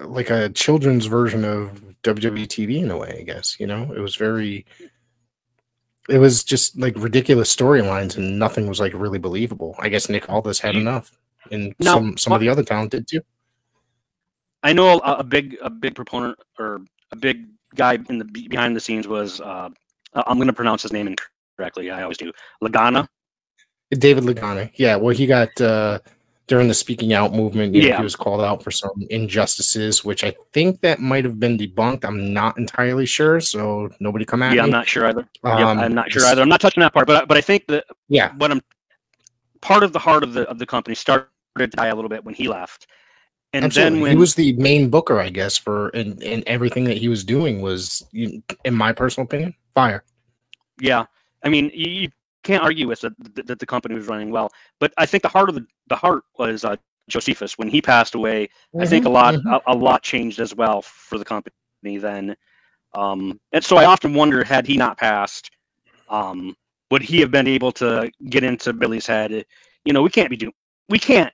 Speaker 3: like a children's version of WWE TV in a way, I guess. You know, it was very. It was just like ridiculous storylines, and nothing was like really believable. I guess Nick Aldis had enough, and now, some some of the other talent did too.
Speaker 2: I know a, a, big a big proponent or a big guy in the behind the scenes was uh, I'm going to pronounce his name incorrectly. I always do. Lagana.
Speaker 3: David Lagana. Yeah. Well, he got uh, during the speaking out movement. yeah. Know, he was called out for some injustices, which I think that might have been debunked. I'm not entirely sure. So nobody come at
Speaker 2: yeah,
Speaker 3: me.
Speaker 2: I'm not sure either. Um, yeah, I'm not sure either. I'm not touching that part, but but I think that
Speaker 3: yeah,
Speaker 2: what I'm part of the heart of the of the company started to die a little bit when he left
Speaker 3: and Absolutely. then when he was the main booker, I guess, for and, and everything that he was doing was, in my personal opinion, fire.
Speaker 2: Yeah, I mean, you can't argue with that the, the company was running well, but I think the heart of the the heart was uh, Josephus when he passed away. Mm-hmm, I think a lot mm-hmm. a, a, lot changed as well for the company then, um, and so I often wonder had he not passed, um, would he have been able to get into Billy's head? You know, we can't be doing we can't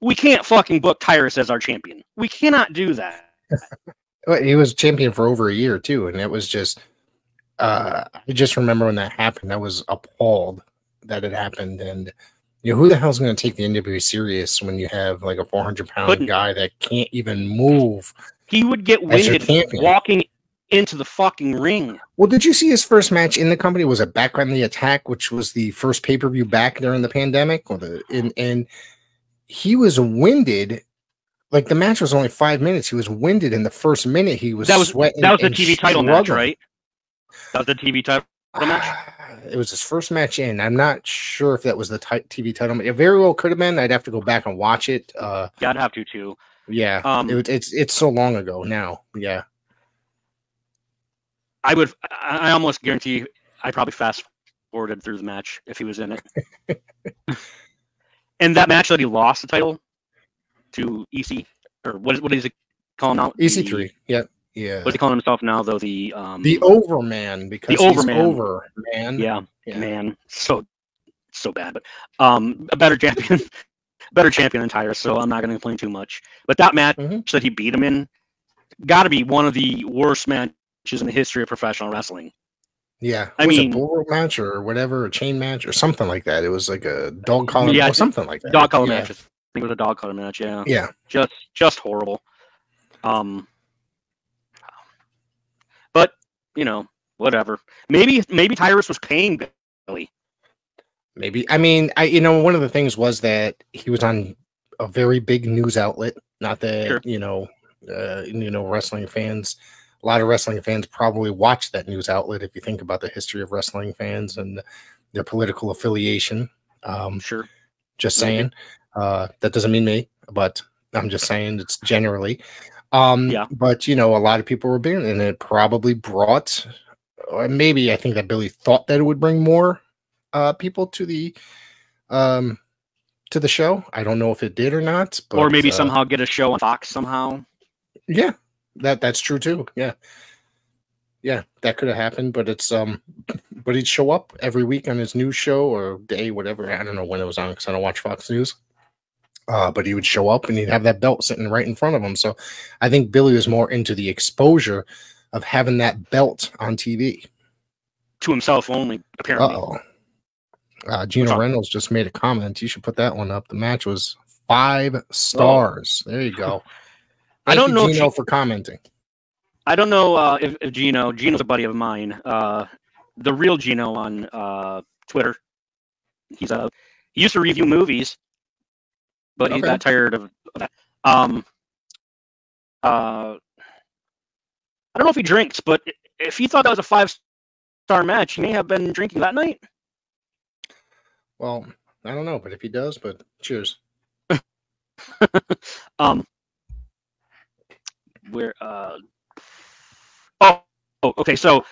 Speaker 2: we can't fucking book Tyrus as our champion. We cannot do that.
Speaker 3: he was champion for over a year too, and it was just uh I just remember when that happened. I was appalled that it happened, and You know, who the hell's going to take the NWA serious when you have like a 400 pound
Speaker 2: Couldn't.
Speaker 3: guy that can't even move?
Speaker 2: He would get winded walking into the fucking ring.
Speaker 3: Well, did you see his first match in the company was a back on the attack, which was the first pay per view back during the pandemic, or the and and he was winded. Like the match was only five minutes. He was winded in the first minute. He was
Speaker 2: That was
Speaker 3: sweating.
Speaker 2: that was the TV title match, right? That was the TV title match.
Speaker 3: It was his first match in. I'm not sure if that was the ti- TV title. match. It very well could have been. I'd have to go back and watch it. Uh,
Speaker 2: Yeah, I'd have to too.
Speaker 3: yeah,
Speaker 2: Um,
Speaker 3: it, it's it's so long ago now. Yeah,
Speaker 2: I would. I almost guarantee I probably fast forwarded through the match if he was in it. and that match that he lost the title to EC or what is what is he calling out?
Speaker 3: EC3. Yeah, yeah.
Speaker 2: What's he calling himself now though? The um
Speaker 3: The Overman because
Speaker 2: The Overman.
Speaker 3: over man.
Speaker 2: yeah,
Speaker 3: Yeah.
Speaker 2: man so so bad but um a better champion better champion than Tyrus so I'm not going to complain too much but that match
Speaker 3: Mhm.
Speaker 2: that he beat him in got to be one of the worst matches in the history of professional wrestling
Speaker 3: Yeah,
Speaker 2: I
Speaker 3: was
Speaker 2: mean-
Speaker 3: a bull match or whatever, a chain match or something like that. It was like a dog collar,
Speaker 2: Yeah,
Speaker 3: or something like that.
Speaker 2: dog collar
Speaker 3: yeah.
Speaker 2: match I think it was a dog collar match yeah
Speaker 3: Yeah,
Speaker 2: just just horrible um but you know whatever maybe maybe Tyrus was paying Billy
Speaker 3: maybe. I mean, I you know one of the things was that he was on a very big news outlet. Not that
Speaker 2: Sure.
Speaker 3: you know, uh, you know, wrestling fans. A lot of wrestling fans probably watch that news outlet. If you think about the history of wrestling fans and their political affiliation, um,
Speaker 2: sure
Speaker 3: just saying uh that doesn't mean me but i'm just saying it's generally um
Speaker 2: Yeah.
Speaker 3: but you know a lot of people were being and it probably brought or maybe i think that billy thought that it would bring more uh people to the um to the show. I don't know if it did or not but,
Speaker 2: or maybe
Speaker 3: uh,
Speaker 2: somehow get a show on Fox somehow.
Speaker 3: Yeah that that's true too. Yeah. Yeah that could have happened but it's um but he'd show up every week on his news show or day whatever. I don't know when it was on because i don't watch fox news uh but he would show up and he'd have that belt sitting right in front of him. So i think billy was more into the exposure of having that belt on tv
Speaker 2: to himself only apparently.
Speaker 3: Uh-oh. Uh gino reynolds just made a comment. You should put that one up. The match was five stars. There you go.
Speaker 2: I don't
Speaker 3: you,
Speaker 2: know
Speaker 3: gino
Speaker 2: you-
Speaker 3: for commenting.
Speaker 2: I don't know uh, if, if Gino. Gino's a buddy of mine. Uh, the real Gino on uh, Twitter. He's a he used to review movies, but he
Speaker 3: Okay.
Speaker 2: got tired of, of that. Um, uh, I don't know if he drinks, but if he thought that was a five star match, he may have been drinking that night.
Speaker 3: Well, I don't know, but if he does, but cheers.
Speaker 2: Um, where uh, oh, oh, okay. So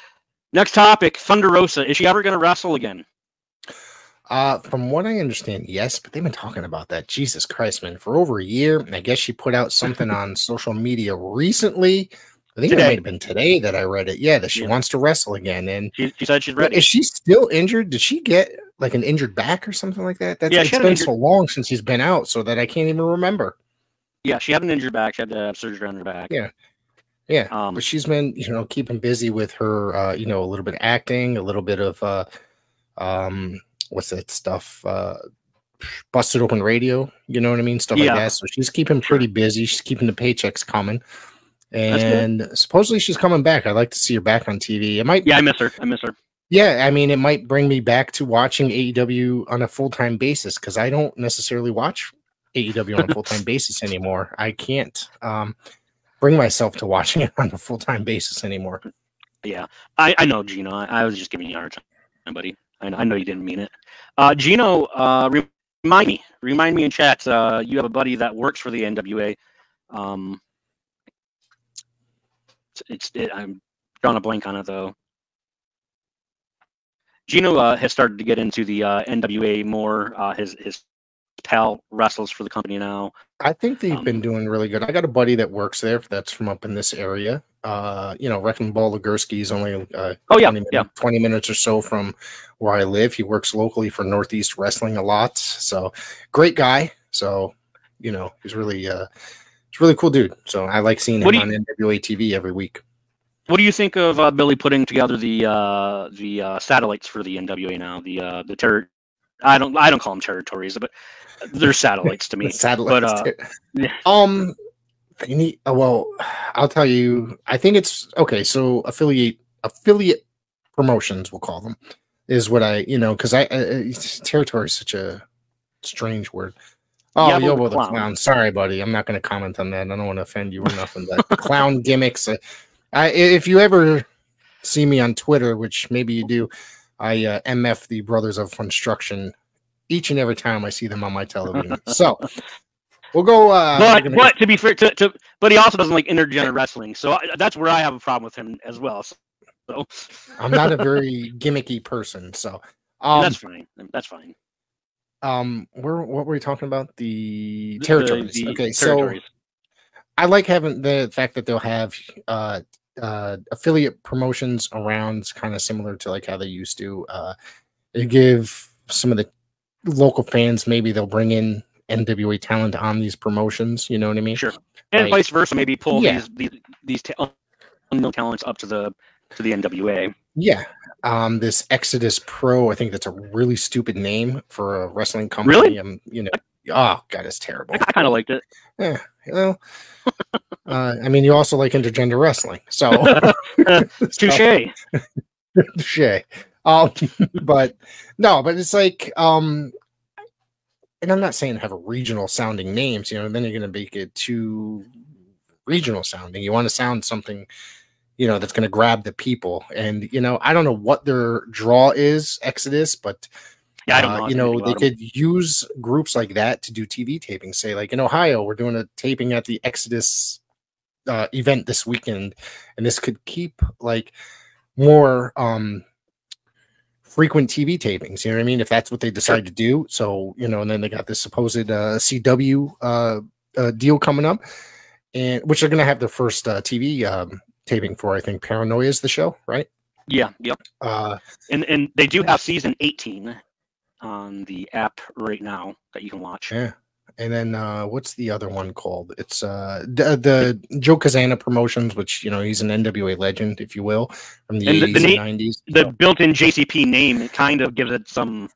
Speaker 2: next topic: Thunder Rosa. Is she ever going to wrestle again?
Speaker 3: Uh, from what I understand, yes, but they've been talking about that. Jesus Christ, man, for over a year. And I guess she put out something on social media recently. I think it might have been today that I read it. Yeah, that she
Speaker 2: Yeah.
Speaker 3: wants to wrestle again. And
Speaker 2: She, she said she's
Speaker 3: but
Speaker 2: ready.
Speaker 3: is she still injured? Did she get like an injured back or something like that? That's
Speaker 2: Yeah,
Speaker 3: it's been
Speaker 2: an
Speaker 3: so long since he's been out, so that I can't even remember.
Speaker 2: Yeah, she had an injured back. She had to have surgery on her back.
Speaker 3: Yeah. Yeah,
Speaker 2: Um,
Speaker 3: but she's been, you know, keeping busy with her, uh, you know, a little bit of acting, a little bit of, uh, um, what's that stuff? Uh, busted open radio. You know what I mean? Stuff
Speaker 2: Yeah.
Speaker 3: like that. So she's keeping pretty busy. She's keeping the paychecks coming, and supposedly she's coming back. I'd like to see her back on TV. It might,
Speaker 2: Yeah, I miss her. I miss her.
Speaker 3: yeah. I mean, it might bring me back to watching AEW on a full time basis because I don't necessarily watch AEW on a full time basis anymore. I can't. Um, bring myself to watching it on a full time basis anymore.
Speaker 2: Yeah, I, I know, Gino. I, I was just giving you a hard time, buddy. I, know- I know you didn't mean it. Uh, Gino, uh, remind me, remind me in chat. Uh, you have a buddy that works for the NWA. Um, it's, it's it, I'm drawing a blank on it though. Gino uh, has started to get into the uh, NWA more. Uh, his his pal wrestles for the company now.
Speaker 3: I think they've
Speaker 2: Um,
Speaker 3: been doing really good. I got a buddy that works there that's from up in this area. Uh, you know, Wrecking Ball Legursky is only uh,
Speaker 2: Oh yeah,
Speaker 3: 20, minutes,
Speaker 2: yeah.
Speaker 3: 20 minutes or so from where I live. He works locally for Northeast Wrestling a lot. So great guy. So, you know, he's really uh he's a really cool dude. So I like seeing him
Speaker 2: What do
Speaker 3: on NWA TV every week.
Speaker 2: What do you think of uh, Billy putting together the uh, the uh, satellites for the NWA now? The uh, the I don't I don't call them territories, but they're satellites to me.
Speaker 3: Satellites.
Speaker 2: But, uh.
Speaker 3: Um, they need. uh, Well, I'll tell you. I think it's okay. So affiliate affiliate promotions, we'll call them, is what I you know because I uh, territory is such a strange word. Oh, Yabo
Speaker 2: the
Speaker 3: the
Speaker 2: clown.
Speaker 3: clown. Sorry, buddy. I'm not going to comment on that. I don't want to offend you or nothing. But clown gimmicks. Uh, I, if you ever see me on Twitter, which maybe you do, I uh, MF the Brothers of Construction each and every time I see them on my television. so we'll go. Uh,
Speaker 2: but but to be fair, to, to but he also doesn't like intergender wrestling, so I, that's where I have a problem with him as well. So,
Speaker 3: I'm not a very gimmicky person, so um,
Speaker 2: that's fine. That's fine.
Speaker 3: um, where what were we talking about? The
Speaker 2: The-
Speaker 3: territories.
Speaker 2: the
Speaker 3: okay,
Speaker 2: territories.
Speaker 3: so I like having the fact that they'll have uh uh affiliate promotions around, kind of similar to like how they used to. Uh, they give some of the local fans maybe they'll bring in NWA talent on these promotions. You know what I mean?
Speaker 2: Sure. and
Speaker 3: Like-
Speaker 2: vice versa. Maybe pull
Speaker 3: Yeah.
Speaker 2: these these these ta- unknown talents up to the to the NWA.
Speaker 3: Yeah. Um, this Exodus Pro, I think that's a really stupid name for a wrestling company.
Speaker 2: Really?
Speaker 3: Um, you know, oh god, it's terrible.
Speaker 2: I, kind of liked it.
Speaker 3: Yeah, well, uh, I mean, you also like intergender wrestling, so it's
Speaker 2: Touche.
Speaker 3: Shay. Um, but no, but it's like, um, and I'm not saying have a regional sounding names, you know, then you're going to make it too regional sounding. You want to sound something, you know, that's going to grab the people. And, you know, I don't know what their draw is, Exodus, but
Speaker 2: Yeah, I don't
Speaker 3: uh,
Speaker 2: know.
Speaker 3: you know, they could use groups like that to do TV taping. Say, like in Ohio, we're doing a taping at the Exodus uh, event this weekend, and this could keep like more um frequent TV tapings. You know what I mean? If that's what they decide to do. So you know, and then they got this supposed uh, CW uh, uh, deal coming up, and which they're going to have their first uh, TV um, taping for. I think Paranoia is the show, right?
Speaker 2: Yeah, yep.
Speaker 3: Uh,
Speaker 2: And and they do have season 18 on the app right now that you can watch.
Speaker 3: Yeah. And then uh what's the other one called? It's uh the, the Joe Cazana promotions, which you know he's an NWA legend, if you will, from the
Speaker 2: And the-
Speaker 3: eighties
Speaker 2: the
Speaker 3: nineties.
Speaker 2: The built-in JCP name kind of gives it some.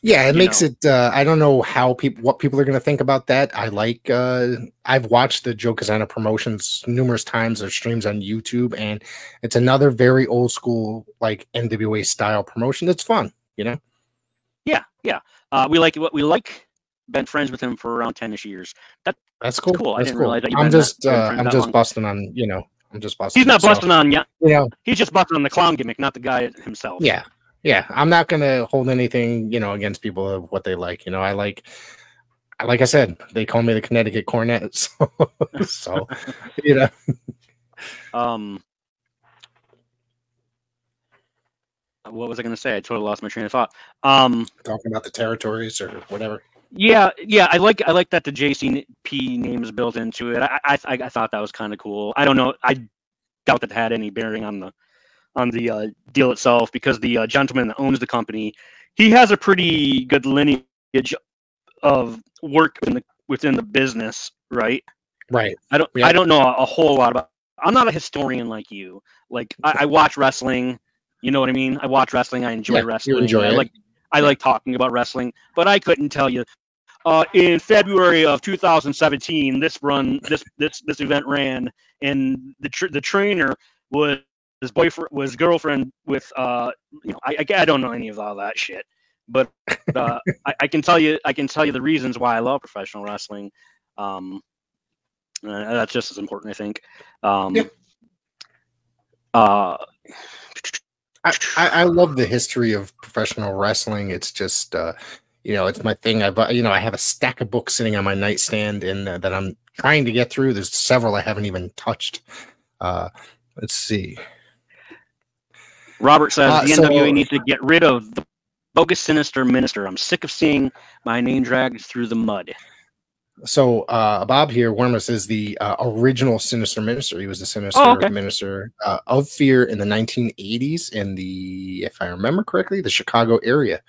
Speaker 3: Yeah, it makes
Speaker 2: know.
Speaker 3: it uh I don't know how people what people are gonna think about that. I like uh I've watched the Joe Cazana promotions numerous times or streams on YouTube, and it's another very old school like NWA style promotion that's fun, you know.
Speaker 2: Yeah, yeah. Uh, we like what we like. Been friends with him for around 10ish years.
Speaker 3: That's cool.
Speaker 2: cool. I
Speaker 3: That's
Speaker 2: didn't
Speaker 3: cool.
Speaker 2: realize that
Speaker 3: I'm just uh I'm just
Speaker 2: long.
Speaker 3: busting on, you know, I'm just busting.
Speaker 2: He's not busting on yeah.
Speaker 3: you know,
Speaker 2: He's just busting on the clown gimmick, not the guy himself.
Speaker 3: yeah yeah i'm not gonna hold anything you know against people of what they like you know i like like i said they call me the connecticut Cornette so, so you know
Speaker 2: Um. What was I going to say? I totally lost my train of thought. Um.
Speaker 3: talking about the territories or whatever
Speaker 2: Yeah, yeah, I like I like that the JCP name is built into it. I I, I thought that was kind of cool. I don't know. I doubt that had any bearing on the on the uh, deal itself because the uh, gentleman that owns the company, he has a pretty good lineage of work within the within the business, right?
Speaker 3: right
Speaker 2: I don't
Speaker 3: Yeah.
Speaker 2: I don't know a, a whole lot about. I'm not a historian like you. Like I, I watch wrestling. You know what I mean? I watch wrestling. I enjoy
Speaker 3: Yeah, you
Speaker 2: wrestling.
Speaker 3: enjoy
Speaker 2: I
Speaker 3: it.
Speaker 2: like I like talking about wrestling, but I couldn't tell you. Uh, in February of 2017, this run, this this this event ran, and the tr- the trainer was his boyfriend was girlfriend with uh you know I, I I don't know any of all that shit, but uh, I, I can tell you I can tell you the reasons why I love professional wrestling. Um, uh, that's just as important, I think. Um,
Speaker 3: Yeah.
Speaker 2: uh,
Speaker 3: I, I love the history of professional wrestling. It's just uh you know it's my thing. I've you know i have a stack of books sitting on my nightstand and uh, that i'm trying to get through. There's several i haven't even touched. Uh let's see.
Speaker 2: Robert says
Speaker 3: Uh,
Speaker 2: the
Speaker 3: so-
Speaker 2: NWA needs to get rid of the bogus sinister minister. I'm sick of seeing my name dragged through the mud.
Speaker 3: So uh, Bob here, Wormus is the uh, original Sinister Minister. He was the Sinister
Speaker 2: Oh, okay.
Speaker 3: Minister uh, of Fear in the 1980s in the, if I remember correctly, the Chicago area.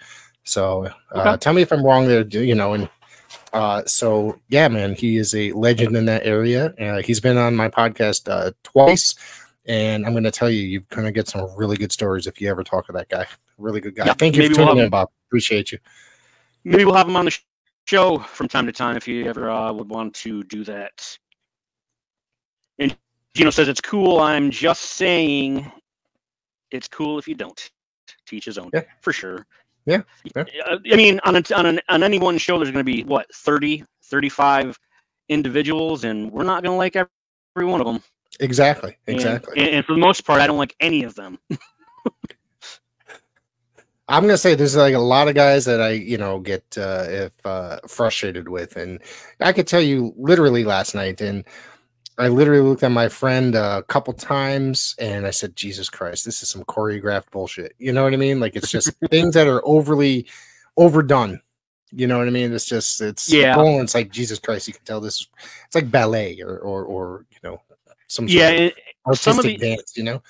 Speaker 3: So uh,
Speaker 2: Okay.
Speaker 3: tell me if I'm wrong there. You know, and uh, so yeah, man, he is a legend in that area. Uh, he's been on my podcast uh, twice, And I'm going to tell you, you're going to get some really good stories if you ever talk to that guy. Really good guy.
Speaker 2: Yeah,
Speaker 3: Thank you for
Speaker 2: we'll
Speaker 3: tuning in, Bob. Appreciate you.
Speaker 2: Maybe we'll have him on the sh- show from time to time if you ever uh, would want to do that. And Gino says it's cool. I'm just saying it's cool if you don't. Teach his own,
Speaker 3: Yeah.
Speaker 2: for sure.
Speaker 3: Yeah, yeah.
Speaker 2: Uh, I mean, on, a, on, an, on any one show, there's going to be, what, 30, 35 individuals, and we're not going to like every, one of them.
Speaker 3: Exactly. Exactly.
Speaker 2: And, and for the most part, I don't like any of them.
Speaker 3: I'm gonna say there's like a lot of guys that I, you know, get uh, if uh, frustrated with, and I could tell you literally last night, and I literally looked at my friend a couple times, and I said, "Jesus Christ, this is some choreographed bullshit." You know what I mean? Like it's just things that are overly overdone. You know what I mean? It's just it's
Speaker 2: Yeah.
Speaker 3: full, It's like Jesus Christ, you can tell this. It's like ballet or or, or you know some sort
Speaker 2: Yeah,
Speaker 3: of artistic
Speaker 2: some of the-
Speaker 3: dance. You know?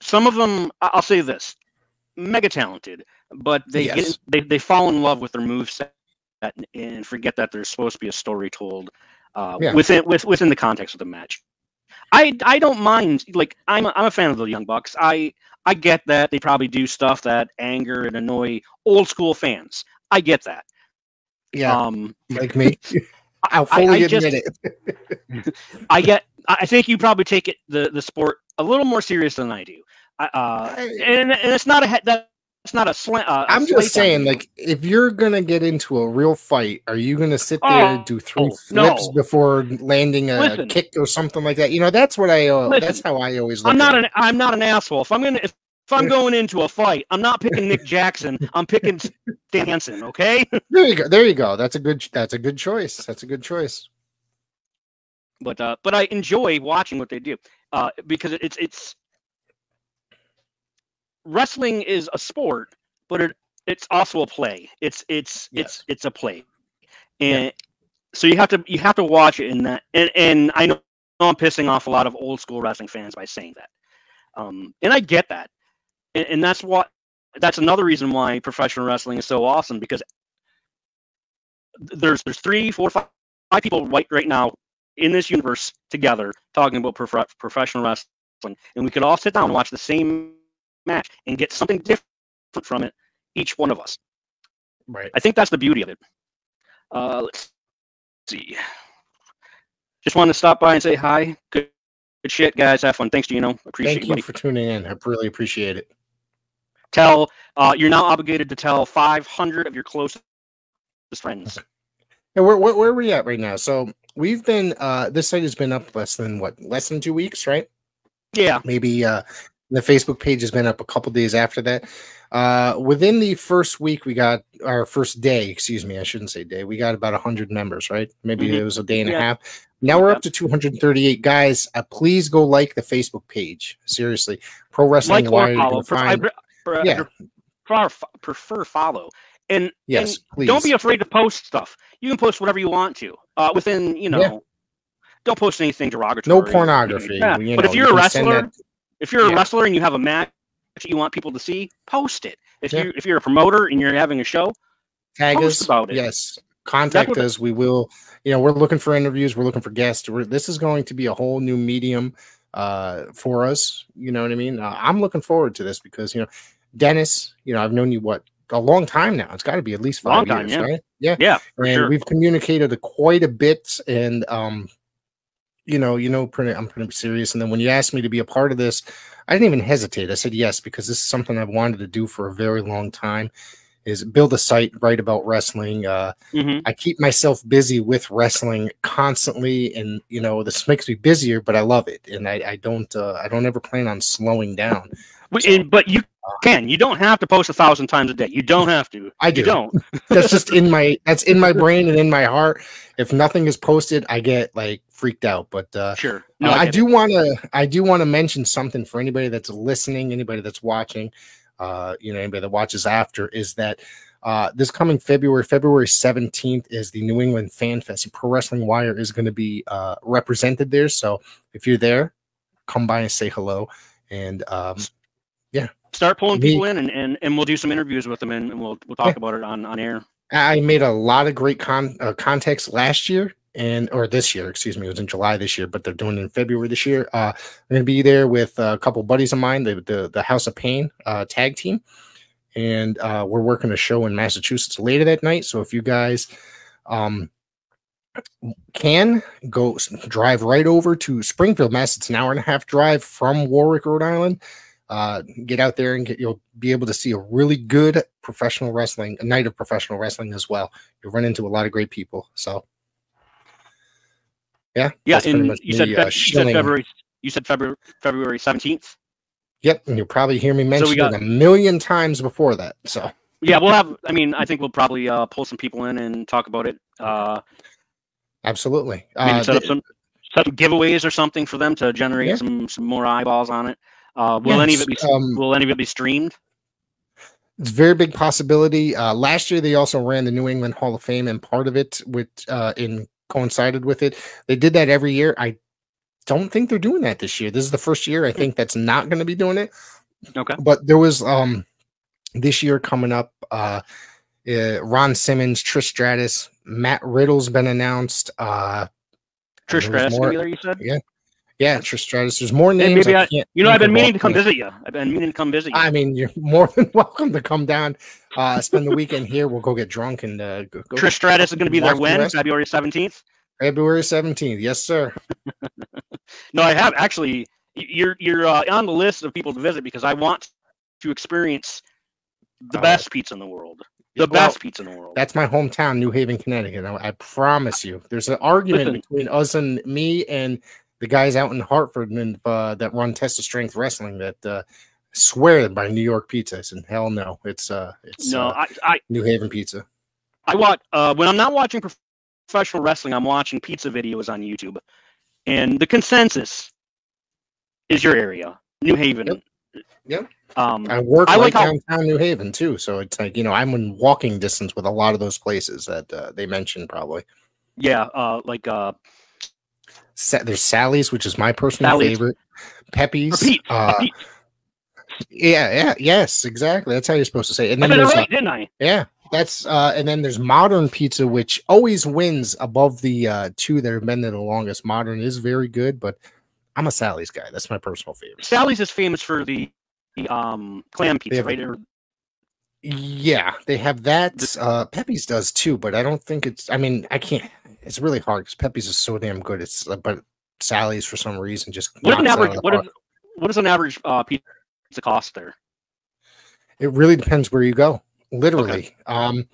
Speaker 2: some of them, I'll say this, mega talented, but they
Speaker 3: Yes.
Speaker 2: get, they, they fall in love with their moveset and- and forget that there's supposed to be a story told uh,
Speaker 3: Yeah.
Speaker 2: within with, within the context of the match. I I don't mind like I'm a, I'm a fan of the Young Bucks. I I get that they probably do stuff that anger and annoy old school fans. I get that.
Speaker 3: Yeah,
Speaker 2: Um,
Speaker 3: like me. I'll
Speaker 2: I-
Speaker 3: fully
Speaker 2: I just-
Speaker 3: admit it.
Speaker 2: I get. I I think you probably take it the the sport a little more serious than I do. Uh, and, and it's not a that's not a slant. Uh,
Speaker 3: I'm just saying, like, if you're gonna get into a real fight, are you gonna sit there
Speaker 2: Oh,
Speaker 3: do three
Speaker 2: no.
Speaker 3: flips before landing a
Speaker 2: Listen.
Speaker 3: kick or something like that? You know, that's what I. Uh, that's how I always. Look
Speaker 2: I'm not an I'm not an asshole. If I'm gonna if, if I'm going into a fight, I'm not picking Nick Jackson. I'm picking Hansen. Okay.
Speaker 3: There you go. There you go. That's a good. That's a good choice. That's a good choice.
Speaker 2: but uh, but I enjoy watching what they do uh, because it's it's wrestling is a sport, but it it's also a play. It's it's
Speaker 3: Yes.
Speaker 2: it's it's a play, and so you have to you have to watch it in that. And and I know I'm pissing off a lot of old school wrestling fans by saying that, um, and I get that, and, and that's what that's another reason why professional wrestling is so awesome because there's there's three, four, five, five people right right now in this universe together talking about prof- professional wrestling, and we could all sit down and watch the same match and get something different from it, each one of us.
Speaker 3: Right.
Speaker 2: I think that's the beauty of it. Uh, let's see. Just wanted to stop by and say hi. Good, good shit, guys. Have fun. Thanks, Gino. Appreciate
Speaker 3: Thank
Speaker 2: you.
Speaker 3: for tuning in. I really appreciate it.
Speaker 2: Tell. Uh, you're now obligated to tell 500 of your closest friends.
Speaker 3: And where, where where are we at right now? So we've been. uh This site has been up less than what? Less than two weeks, right?
Speaker 2: Yeah.
Speaker 3: maybe uh the facebook page has been up a couple days after that uh within the first week we got our first day excuse me i shouldn't say day we got about 100 members right maybe
Speaker 2: Mhm.
Speaker 3: it was a day and a half now we're
Speaker 2: Yeah.
Speaker 3: up to 238 guys uh, please go like the facebook page seriously pro wrestling
Speaker 2: Like
Speaker 3: Wire, you
Speaker 2: follow.
Speaker 3: Find-
Speaker 2: pre- pre-
Speaker 3: Yeah.
Speaker 2: prefer, prefer follow. And
Speaker 3: yes
Speaker 2: and
Speaker 3: please
Speaker 2: don't be afraid to post stuff. You can post whatever you want to. Uh, within you know,
Speaker 3: Yeah.
Speaker 2: don't post anything derogatory.
Speaker 3: no pornography
Speaker 2: that.
Speaker 3: you
Speaker 2: but if
Speaker 3: you
Speaker 2: you're a wrestler, if you're a wrestler and you have a match that you want people to see, post it. If
Speaker 3: Yeah.
Speaker 2: you if you're a promoter and you're having a show,
Speaker 3: tag
Speaker 2: post
Speaker 3: us.
Speaker 2: about it.
Speaker 3: yes. Contact
Speaker 2: what-
Speaker 3: us. We will you know we're looking for interviews. We're looking for guests. We're, this is going to be a whole new medium uh for us. You know what i mean? Uh, i'm looking forward to this because you know dennis you know i've known you what a long time now. It's got to be at least five
Speaker 2: Long time,
Speaker 3: years
Speaker 2: yeah.
Speaker 3: right? Yeah.
Speaker 2: Yeah,
Speaker 3: and
Speaker 2: sure.
Speaker 3: we've communicated a, quite a bit and um you know you know pretty i'm pretty serious. And then when you asked me to be a part of this i didn't even hesitate. I said yes because this is something i've wanted to do for a very long time is build a site write about wrestling uh
Speaker 2: Mhm.
Speaker 3: i keep myself busy with wrestling constantly and you know this makes me busier but i love it. And i, I don't uh, i don't ever plan on slowing down.
Speaker 2: But-
Speaker 3: so-
Speaker 2: and- but you can. You don't have to post a thousand times a day. You don't have to.
Speaker 3: I do.
Speaker 2: You don't.
Speaker 3: that's just in my that's in my brain and in my heart if nothing is posted i get like freaked out but uh
Speaker 2: Sure.
Speaker 3: No, I,
Speaker 2: get it.
Speaker 3: do want to. I do want to mention something for anybody that's listening, anybody that's watching, uh, you know, anybody that watches after, is that uh, this coming February, February seventeenth, is the New England Fan Fest. Pro Wrestling Wire is going to be uh, represented there. So if you're there, come by and say hello. And um,
Speaker 2: start pulling
Speaker 3: Me-
Speaker 2: people in and, and, and we'll do some interviews with them and, and we'll we'll talk
Speaker 3: Yeah.
Speaker 2: about it on, on air.
Speaker 3: I made a lot of great con- uh, context last year and or this year, excuse me, it was in July this year, but they're doing it in February this year. Uh, I'm going to be there with a couple buddies of mine, the the, the House of Pain uh, tag team, and uh, we're working a show in Massachusetts later that night. So if you guys um, can go drive right over to Springfield, Mass. It's an hour and a half drive from Warwick, Rhode Island. Uh, get out there and get, you'll be able to see a really good professional wrestling, a night of professional wrestling as well. You'll run into a lot of great people. So, yeah,
Speaker 2: yeah. And you, said, uh, you said February. You said February February seventeenth.
Speaker 3: Yep, and you'll probably hear me mention so got, it a million times before that. So
Speaker 2: yeah, we'll have. I mean, I think we'll probably uh, pull some people in and talk about it. Uh,
Speaker 3: Absolutely.
Speaker 2: Uh, set up some up giveaways or something for them to generate yeah. some some more eyeballs on it. Uh, will yes, any of it be um, will any of it be streamed?
Speaker 3: It's a very big possibility. Uh, last year they also ran the New England Hall of Fame, and part of it with uh, in coincided with it. They did that every year. I don't think they're doing that this year. This is the first year I hmm. think that's not going to be doing it.
Speaker 2: Okay.
Speaker 3: But there was um this year coming up. Uh, uh, Ron Simmons, Trish Stratus, Matt Riddle's been announced. Uh,
Speaker 2: Trish Stratus, more, you said?
Speaker 3: Yeah. Yeah, Trish Stratus. There's more names. Maybe I,
Speaker 2: I you know, I've been meaning to come visit you. I've been meaning to come visit you.
Speaker 3: I mean, you're more than welcome to come down, uh, spend the weekend here. We'll go get drunk and uh, go.
Speaker 2: Trish Stratus is going to be there when? February 17th?
Speaker 3: February 17th. Yes, sir.
Speaker 2: no, I have actually. You're you're uh, on the list of people to visit because I want to experience the best pizza in the world. The well, best pizza in the world.
Speaker 3: That's my hometown, New Haven, Connecticut. I, I promise you. There's an argument Listen. between us and me and the guys out in Hartford and uh, that run Test of Strength Wrestling that uh, swear by New York pizza. And hell no, it's uh, it's
Speaker 2: no,
Speaker 3: uh,
Speaker 2: I, I
Speaker 3: New Haven pizza.
Speaker 2: I watch uh, when I'm not watching professional wrestling. I'm watching pizza videos on YouTube, and the consensus is your area, New Haven.
Speaker 3: Yep. yep.
Speaker 2: Um,
Speaker 3: I work I like downtown New Haven too, so it's like you know I'm in walking distance with a lot of those places that uh, they mentioned probably.
Speaker 2: Yeah, uh, like uh,
Speaker 3: Sa- there's Sally's, which is my personal Sally's. favorite. Pepe's. Pete. Uh, Pete. Yeah, yeah, yes, exactly. That's how you're supposed to say. It.
Speaker 2: And then there's, right, didn't I?
Speaker 3: Yeah, that's uh, and then there's modern pizza, which always wins above the uh, two that have been there the longest. Modern is very good, but I'm a Sally's guy. That's my personal favorite.
Speaker 2: Sally's is famous for the um clam pizza, have, right? Or...
Speaker 3: Yeah, they have that. Uh Pepe's does too, but I don't think it's. I mean, I can't. It's really hard because Pepe's is so damn good. It's uh, but Sally's for some reason just.
Speaker 2: What an average? What is, what is an average uh, pizza cost there?
Speaker 3: It really depends where you go. Literally, okay. um,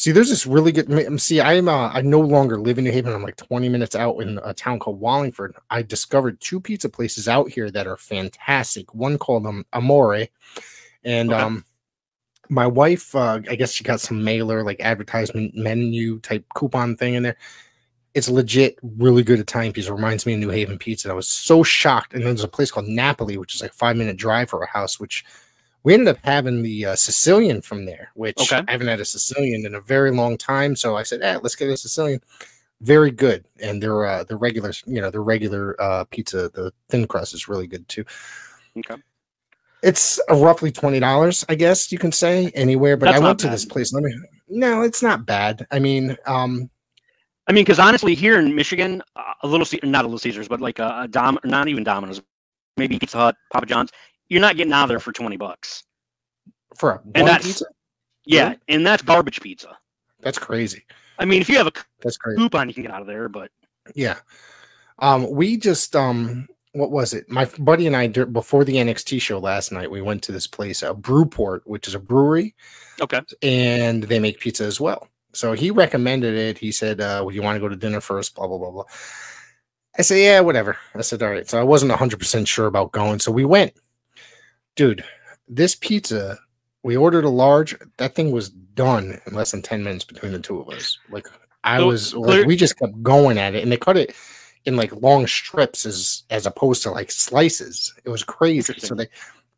Speaker 3: See, there's this really good. See, I'm uh, I no longer live in New Haven. I'm like 20 minutes out in a town called Wallingford. I discovered two pizza places out here that are fantastic. One called um, Amore, and okay. um, my wife, uh, I guess she got some mailer like advertisement menu type coupon thing in there. It's legit, really good Italian pizza. It reminds me of New Haven pizza. And I was so shocked. And then there's a place called Napoli, which is like five minute drive for a house, which we ended up having the uh, Sicilian from there, which okay. I haven't had a Sicilian in a very long time. So I said, "Eh, let's get a Sicilian." Very good, and their uh, the regular, you know, the regular uh, pizza, the thin crust is really good too.
Speaker 2: Okay.
Speaker 3: It's roughly twenty dollars, I guess you can say anywhere. But That's I went to this place. Let me. No, it's not bad. I mean, um,
Speaker 2: I mean, because honestly, here in Michigan, a little not a little Caesars, but like a, a Dom, not even Domino's, maybe Pizza Hut, Papa John's you're not getting out of there for 20 bucks.
Speaker 3: For a
Speaker 2: and that's,
Speaker 3: pizza?
Speaker 2: Yeah, really? and that's garbage pizza.
Speaker 3: That's crazy.
Speaker 2: I mean, if you have a
Speaker 3: that's crazy.
Speaker 2: coupon, you can get out of there, but
Speaker 3: yeah. Um, we just um what was it? My buddy and I before the NXT show last night, we went to this place, uh, Brewport, which is a brewery.
Speaker 2: Okay.
Speaker 3: And they make pizza as well. So he recommended it. He said, uh, "Would you want to go to dinner first?" Blah blah blah blah. I said, "Yeah, whatever." I said, "All right." So I wasn't hundred percent sure about going, so we went dude, this pizza, we ordered a large. That thing was done in less than 10 minutes between the two of us. Like, I was, like, we just kept going at it, and they cut it in like long strips as as opposed to like slices. It was crazy. So they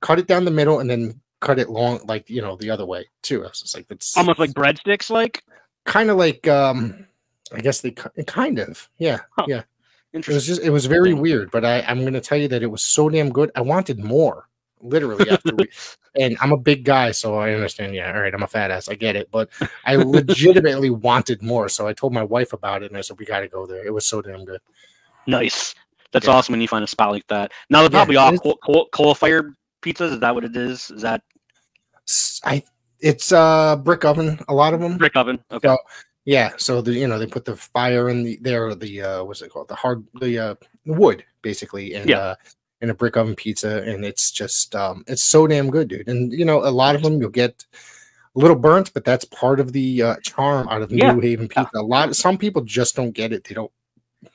Speaker 3: cut it down the middle and then cut it long, like you know, the other way too. I was just like, it's
Speaker 2: almost like breadsticks, like
Speaker 3: kind of like um, I guess they kind of, yeah, huh. yeah. It was just, it was very weird, but I, I'm going to tell you that it was so damn good. I wanted more. literally after we. And I'm a big guy, so I understand. Yeah, all right, I'm a fat ass. I get it, but I legitimately wanted more, so I told my wife about it, and I said we got to go there. It was so damn good.
Speaker 2: Nice. That's
Speaker 3: Yeah.
Speaker 2: awesome when you find a spot like that. Now they're probably
Speaker 3: it
Speaker 2: all coal, coal, coal fired pizzas. Is that what it is? Is that
Speaker 3: I it's uh brick oven. A lot of them.
Speaker 2: brick oven? Okay.
Speaker 3: So, yeah, so the you know they put the fire in the there the uh what's it called the hard the uh wood basically and
Speaker 2: Yeah.
Speaker 3: uh in a brick oven pizza and it's just um it's so damn good dude and you know a lot of them you'll get a little burnt but that's part of the uh, charm out of
Speaker 2: Yeah.
Speaker 3: New Haven pizza a lot some people just don't get it they don't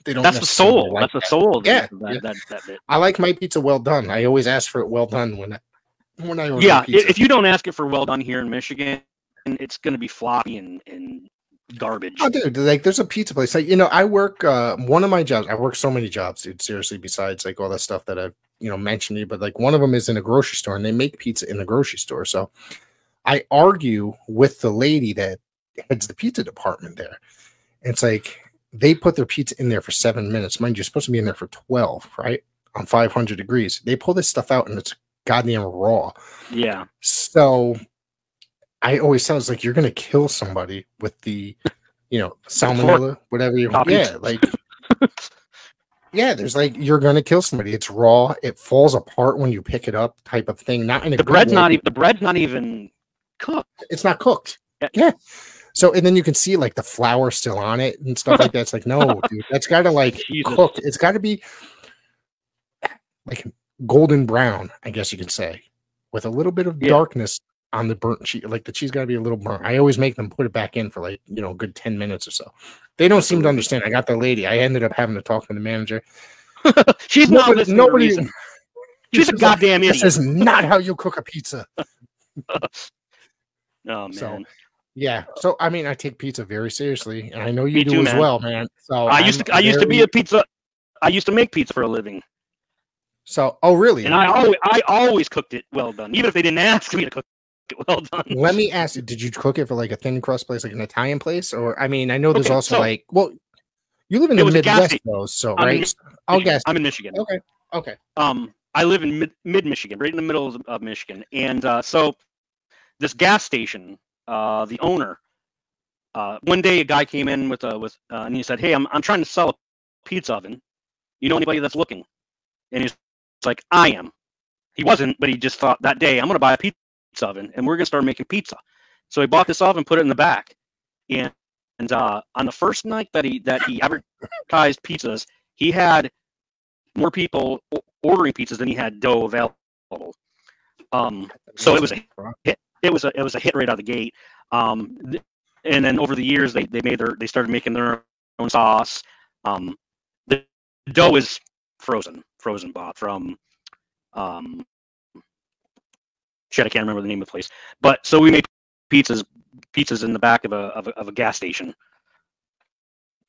Speaker 3: they don't
Speaker 2: That's the soul.
Speaker 3: like
Speaker 2: That's the
Speaker 3: that.
Speaker 2: soul.
Speaker 3: Yeah,
Speaker 2: that,
Speaker 3: yeah.
Speaker 2: That, that bit.
Speaker 3: I like my pizza well done I always ask for it well done when I when I order
Speaker 2: Yeah.
Speaker 3: pizza.
Speaker 2: If you don't ask it for well done here in Michigan, it's going to be floppy and, and garbage.
Speaker 3: Oh, dude, like there's a pizza place. Like, you know, I work uh one of my jobs, I work so many jobs, dude. Seriously, besides like all that stuff that I've you know mentioned to you, but like one of them is in a grocery store and they make pizza in the grocery store. So I argue with the lady that heads the pizza department there. It's like they put their pizza in there for seven minutes. Mind you, you're supposed to be in there for 12, right? On 500 degrees. They pull this stuff out and it's goddamn raw.
Speaker 2: yeah.
Speaker 3: So I always sounds like you're gonna kill somebody with the, you know, salmonella, whatever you
Speaker 2: want.
Speaker 3: Yeah, like yeah, there's like you're gonna kill somebody. It's raw, it falls apart when you pick it up, type of thing. Not in a
Speaker 2: The bread's
Speaker 3: way.
Speaker 2: not even the bread's not even cooked.
Speaker 3: it's not cooked.
Speaker 2: Yeah.
Speaker 3: Yeah. So and then you can see like the flour still on it and stuff like that. It's like, no, dude, that's gotta like
Speaker 2: Jesus.
Speaker 3: cook. It's gotta be like golden brown, I guess you could say, with a little bit of
Speaker 2: Yeah.
Speaker 3: darkness on the burnt cheese. Like the cheese got to be a little burnt. I always make them put it back in for like you know a good ten minutes or so. They don't seem to understand. I got the lady. I ended up having to talk to the manager.
Speaker 2: She's not
Speaker 3: Nobody,
Speaker 2: listening.
Speaker 3: nobody.
Speaker 2: reason. She's a goddamn
Speaker 3: This is not how you cook a pizza.
Speaker 2: Oh man.
Speaker 3: So, Yeah. So I mean, I take pizza very seriously, and I know you
Speaker 2: Me
Speaker 3: do
Speaker 2: too,
Speaker 3: as
Speaker 2: man.
Speaker 3: well, man. So
Speaker 2: I used
Speaker 3: I'm
Speaker 2: to I used to be a pizza. I used to make pizza for a living,
Speaker 3: So, oh really?
Speaker 2: and I always I always cooked it well done, even if they didn't ask me to cook it well done.
Speaker 3: Let me ask you: Did you cook it for like a thin crust place, like an Italian place, or I mean, I know there's
Speaker 2: Okay,
Speaker 3: also
Speaker 2: so-
Speaker 3: like, well, you live in the
Speaker 2: was a gas
Speaker 3: Midwest, though, so
Speaker 2: I'm
Speaker 3: right?
Speaker 2: Michigan.
Speaker 3: gas.
Speaker 2: I'm in Michigan.
Speaker 3: Okay. Okay.
Speaker 2: Um, I live in mid, Michigan, right in the middle of, of Michigan, and uh, so this gas station, uh, the owner, uh, one day a guy came in with a with uh, and he said, "Hey, I'm I'm trying to sell a pizza oven. You know anybody that's looking?" And he's like, "I am." He wasn't, but he just thought that day, "I'm going to buy a pizza oven, and we're going to start making pizza." So he bought this oven, put it in the back, and and uh, on the first night that he that he advertised pizzas, he had more people ordering pizzas than he had dough available. Um, so it was a it was a it was a hit right out of the gate. Um, and then over the years, they they made their they started making their own sauce. Um, the dough is frozen, frozen bought from um, shit. I can't remember the name of the place, but so we made pizzas pizzas in the back of a of a, of a gas station.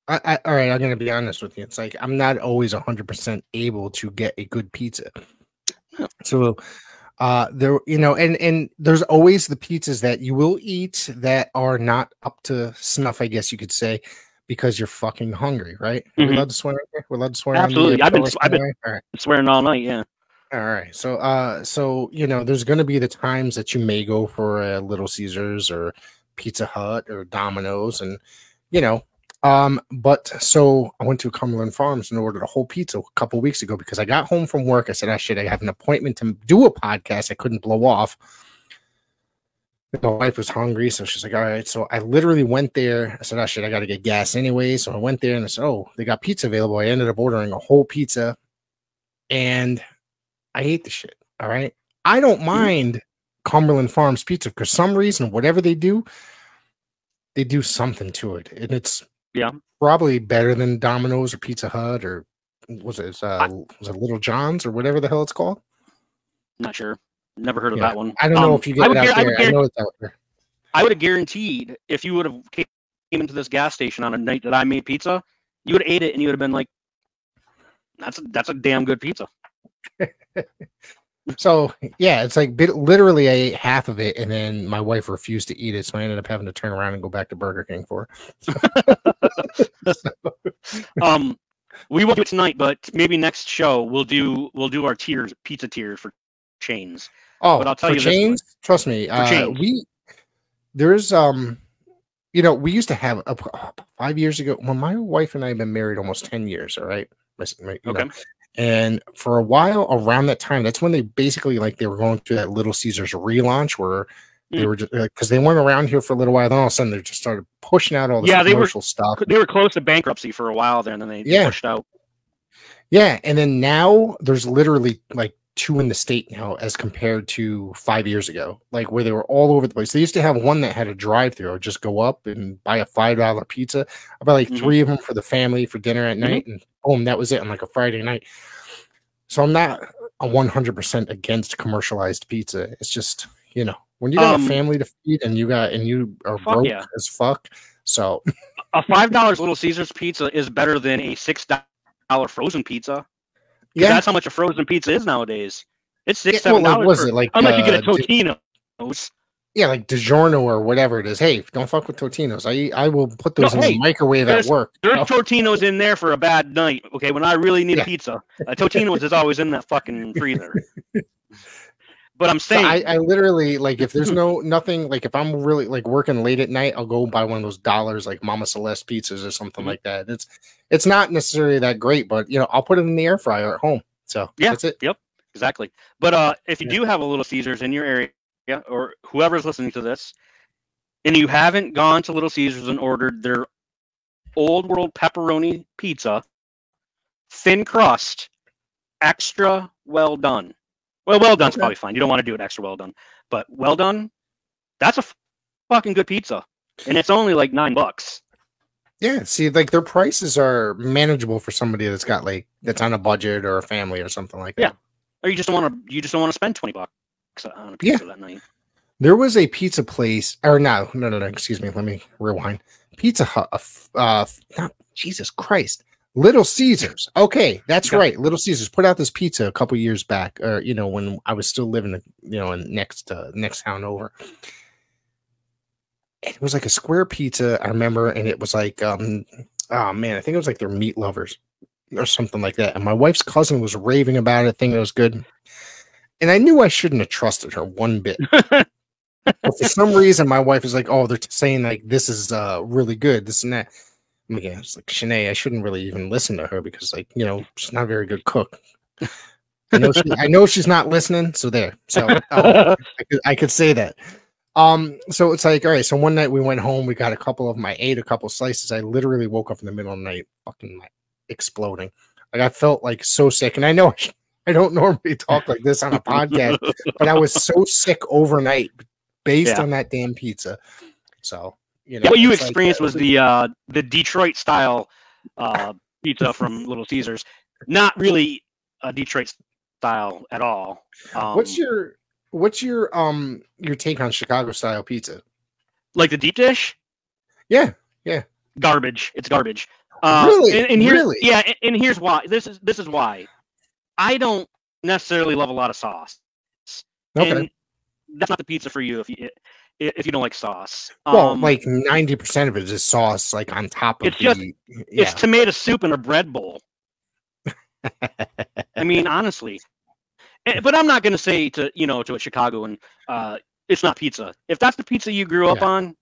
Speaker 3: I, I, all right, I'm gonna be honest with you. It's like I'm not always 100 percent able to get a good pizza.
Speaker 2: Yeah.
Speaker 3: So, uh, there, you know, and and there's always the pizzas that you will eat that are not up to snuff, I guess you could say, because you're fucking hungry, right? We're
Speaker 2: Mhm.
Speaker 3: allowed to swear. We're allowed to swear.
Speaker 2: Absolutely.
Speaker 3: uh,
Speaker 2: I've been- I've been-
Speaker 3: anyway? All right.
Speaker 2: Swearing all night, yeah.
Speaker 3: All right. So uh so you know there's going to be the times that you may go for a Little Caesars or Pizza Hut or Domino's and you know um but so I went to Cumberland Farms and ordered a whole pizza a couple weeks ago because I got home from work. I said I should I have an appointment to do a podcast. I couldn't blow off. My wife was hungry so she's like all right. So I literally went there. I said oh shit I got to get gas anyway. So I went there and I said oh they got pizza available. I ended up ordering a whole pizza. And I hate the shit. All right. I don't mind Cumberland Farms pizza for some reason, whatever they do, they do something to it. And it's
Speaker 2: Yeah.
Speaker 3: probably better than Domino's or Pizza Hut or was it uh, was it Little John's or whatever the hell it's called?
Speaker 2: Not sure. Never heard of
Speaker 3: Yeah.
Speaker 2: that one.
Speaker 3: I don't know
Speaker 2: Um,
Speaker 3: if you
Speaker 2: I
Speaker 3: get it
Speaker 2: would
Speaker 3: out
Speaker 2: I
Speaker 3: there.
Speaker 2: would
Speaker 3: I, it's out there.
Speaker 2: I would have guaranteed if you would have came into this gas station on a night that I made pizza, you would have ate it and you would have been like, "That's a, that's a damn good pizza."
Speaker 3: So yeah, it's like bit, literally I ate half of it, and then my wife refused to eat it, so I ended up having to turn around and go back to Burger King for. her.
Speaker 2: Um, we won't do it tonight, but maybe next show we'll do we'll do our tiers, pizza tiers for chains.
Speaker 3: Oh,
Speaker 2: But I'll tell
Speaker 3: for
Speaker 2: you this
Speaker 3: chains, trust me. Uh,
Speaker 2: chains.
Speaker 3: we there's um, you know, we used to have a, five years ago. when my wife and I have been married almost ten years. All right, My my- you know,
Speaker 2: Okay.
Speaker 3: And for a while around that time, that's when they basically like they were going through that Little Caesars relaunch where they
Speaker 2: Mm.
Speaker 3: were just because they weren't around here for a little while. Then all of a sudden they just started pushing out all this
Speaker 2: Yeah, they were-
Speaker 3: stuff.
Speaker 2: They were close to bankruptcy for a while there, and then they
Speaker 3: Yeah.
Speaker 2: pushed out.
Speaker 3: Yeah, and then now there's literally like two in the state now as compared to five years ago, like where they were all over the place. They used to have one that had a drive-through, or just go up and buy a five dollar pizza. I buy like
Speaker 2: Mhm.
Speaker 3: three of them for the family for dinner at night, and boom, that was it on like a Friday night. So I'm not a 100% against commercialized pizza. It's just you know when you got
Speaker 2: Um,
Speaker 3: a family to feed and you got and you are broke
Speaker 2: yeah.
Speaker 3: as fuck. So
Speaker 2: A five dollars Little Caesars pizza is better than a six dollar frozen pizza.
Speaker 3: Yeah,
Speaker 2: that's how much a frozen pizza is nowadays. It's six,
Speaker 3: yeah,
Speaker 2: seven
Speaker 3: well,
Speaker 2: dollars.
Speaker 3: like, was
Speaker 2: for-
Speaker 3: it like
Speaker 2: unless you get a
Speaker 3: uh,
Speaker 2: Totino's.
Speaker 3: Yeah, like DiGiorno or whatever it is. Hey, don't fuck with Totino's. I I will put those in
Speaker 2: hey,
Speaker 3: the microwave at work.
Speaker 2: There's Totino's in there for a bad night. Okay, when I really need
Speaker 3: Yeah.
Speaker 2: a pizza, a Totino's is always in that fucking freezer. but I'm
Speaker 3: so
Speaker 2: saying,
Speaker 3: I, I literally like if there's no nothing like if I'm really like working late at night, I'll go buy one of those dollars like Mama Celeste pizzas or something
Speaker 2: Mhm.
Speaker 3: like that. It's it's not necessarily that great, but you know I'll put it in the air fryer at home. So
Speaker 2: Yeah.
Speaker 3: that's it.
Speaker 2: Yep, exactly. But uh, if you
Speaker 3: Yeah.
Speaker 2: do have a Little Caesars in your area, or whoever's listening to this, and you haven't gone to Little Caesars and ordered their old world pepperoni pizza, thin crust, extra well done. Well, well done's
Speaker 3: Okay.
Speaker 2: probably fine. You don't want to do it extra well done, but well done, that's a fucking good pizza, and it's only like nine bucks.
Speaker 3: Yeah, see, like their prices are manageable for somebody that's got like that's on a budget or a family or something like that.
Speaker 2: Yeah. Or you just don't want to. You just don't want to spend twenty bucks on a pizza that night.
Speaker 3: There was a pizza place, or no, no, no, no. Excuse me. Let me rewind. Pizza Hut. Uh, uh, not, Jesus Christ. Little Caesars. Okay, that's
Speaker 2: Yeah.
Speaker 3: right. Little Caesars put out this pizza a couple years back, or you know, when I was still living, you know, in next uh, next town over. It was like a square pizza, I remember, and it was like, um, oh man, I think it was like their meat lovers or something like that. And my wife's cousin was raving about it, thinking it was good. And I knew I shouldn't have trusted her one bit. But for some reason, my wife is like, "Oh, they're saying like this is uh really good, this and that." Yeah, it's like Shanae. I shouldn't really even listen to her because, like, you know, she's not a very good cook. I know, she, I know she's not listening. So there. So uh, I, could, I could say that. Um. So it's like, all right. So one night we went home. We got a couple of them. I ate a couple slices. I literally woke up in the middle of the night, fucking like exploding. Like I felt like so sick, and I know I don't normally talk like this on a podcast, but I was so sick overnight based
Speaker 2: Yeah.
Speaker 3: on that damn pizza. So you know,
Speaker 2: what you
Speaker 3: like,
Speaker 2: experienced
Speaker 3: uh,
Speaker 2: was the uh, the Detroit style uh, pizza from Little Caesars. Not really a Detroit style at all. Um,
Speaker 3: what's your what's your um your take on Chicago style pizza?
Speaker 2: like the deep dish?
Speaker 3: Yeah, yeah.
Speaker 2: Garbage. It's garbage. Uh,
Speaker 3: Really?
Speaker 2: And, and here's,
Speaker 3: Really?
Speaker 2: Yeah, and, and here's why. This is this is why. I don't necessarily love a lot of sauce.
Speaker 3: okay.
Speaker 2: And that's not the pizza for you if you if you don't like sauce.
Speaker 3: well,
Speaker 2: Um,
Speaker 3: like ninety percent of it is sauce, like on top of
Speaker 2: It's just-
Speaker 3: the.
Speaker 2: it's tomato soup in a bread bowl. I mean, honestly. Eh, But I'm not going to say to you know to a Chicagoan, uh, it's not pizza. If that's the pizza you grew up
Speaker 3: Yeah.
Speaker 2: on,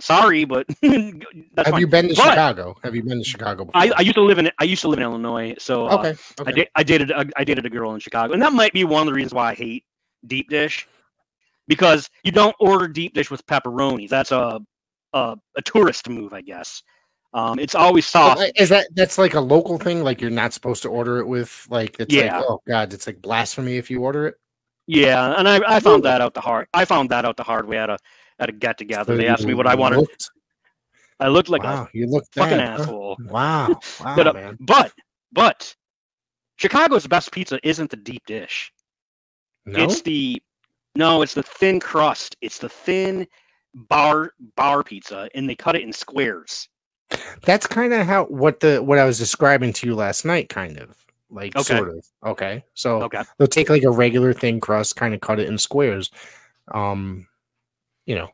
Speaker 2: sorry, but that's
Speaker 3: have
Speaker 2: fine.
Speaker 3: you been to
Speaker 2: But-
Speaker 3: Chicago? Have you been to Chicago? Before?
Speaker 2: I, I used to live in I used to live in Illinois, so uh,
Speaker 3: okay.
Speaker 2: I,
Speaker 3: Okay.
Speaker 2: da- I dated a, I dated a girl in Chicago, and that might be one of the reasons why I hate deep dish, because you don't order deep dish with pepperoni. That's a a, a tourist move, I guess. Um, it's always
Speaker 3: Oh,
Speaker 2: sauce.
Speaker 3: Is that that's like a local thing? Like you're not supposed to order it with like it's
Speaker 2: Yeah.
Speaker 3: like oh god, it's like blasphemy if you order it.
Speaker 2: Yeah, and I, I found that out the hard. I found that out the hard way at a at a get together. They asked me what I wanted.
Speaker 3: looked-
Speaker 2: I looked like
Speaker 3: wow, you look
Speaker 2: fucking
Speaker 3: bad, huh?
Speaker 2: asshole.
Speaker 3: Wow, wow,
Speaker 2: But, uh,
Speaker 3: man.
Speaker 2: But but Chicago's best pizza isn't the deep dish.
Speaker 3: No,
Speaker 2: It's the no, it's the thin crust. It's the thin bar bar pizza, and they cut it in squares.
Speaker 3: that's kind of how what the what I was describing to you last night, kind of like
Speaker 2: Okay.
Speaker 3: sort of. Okay, so
Speaker 2: Okay.
Speaker 3: they'll take like a regular thin crust, kind of cut it in squares. Um, you know,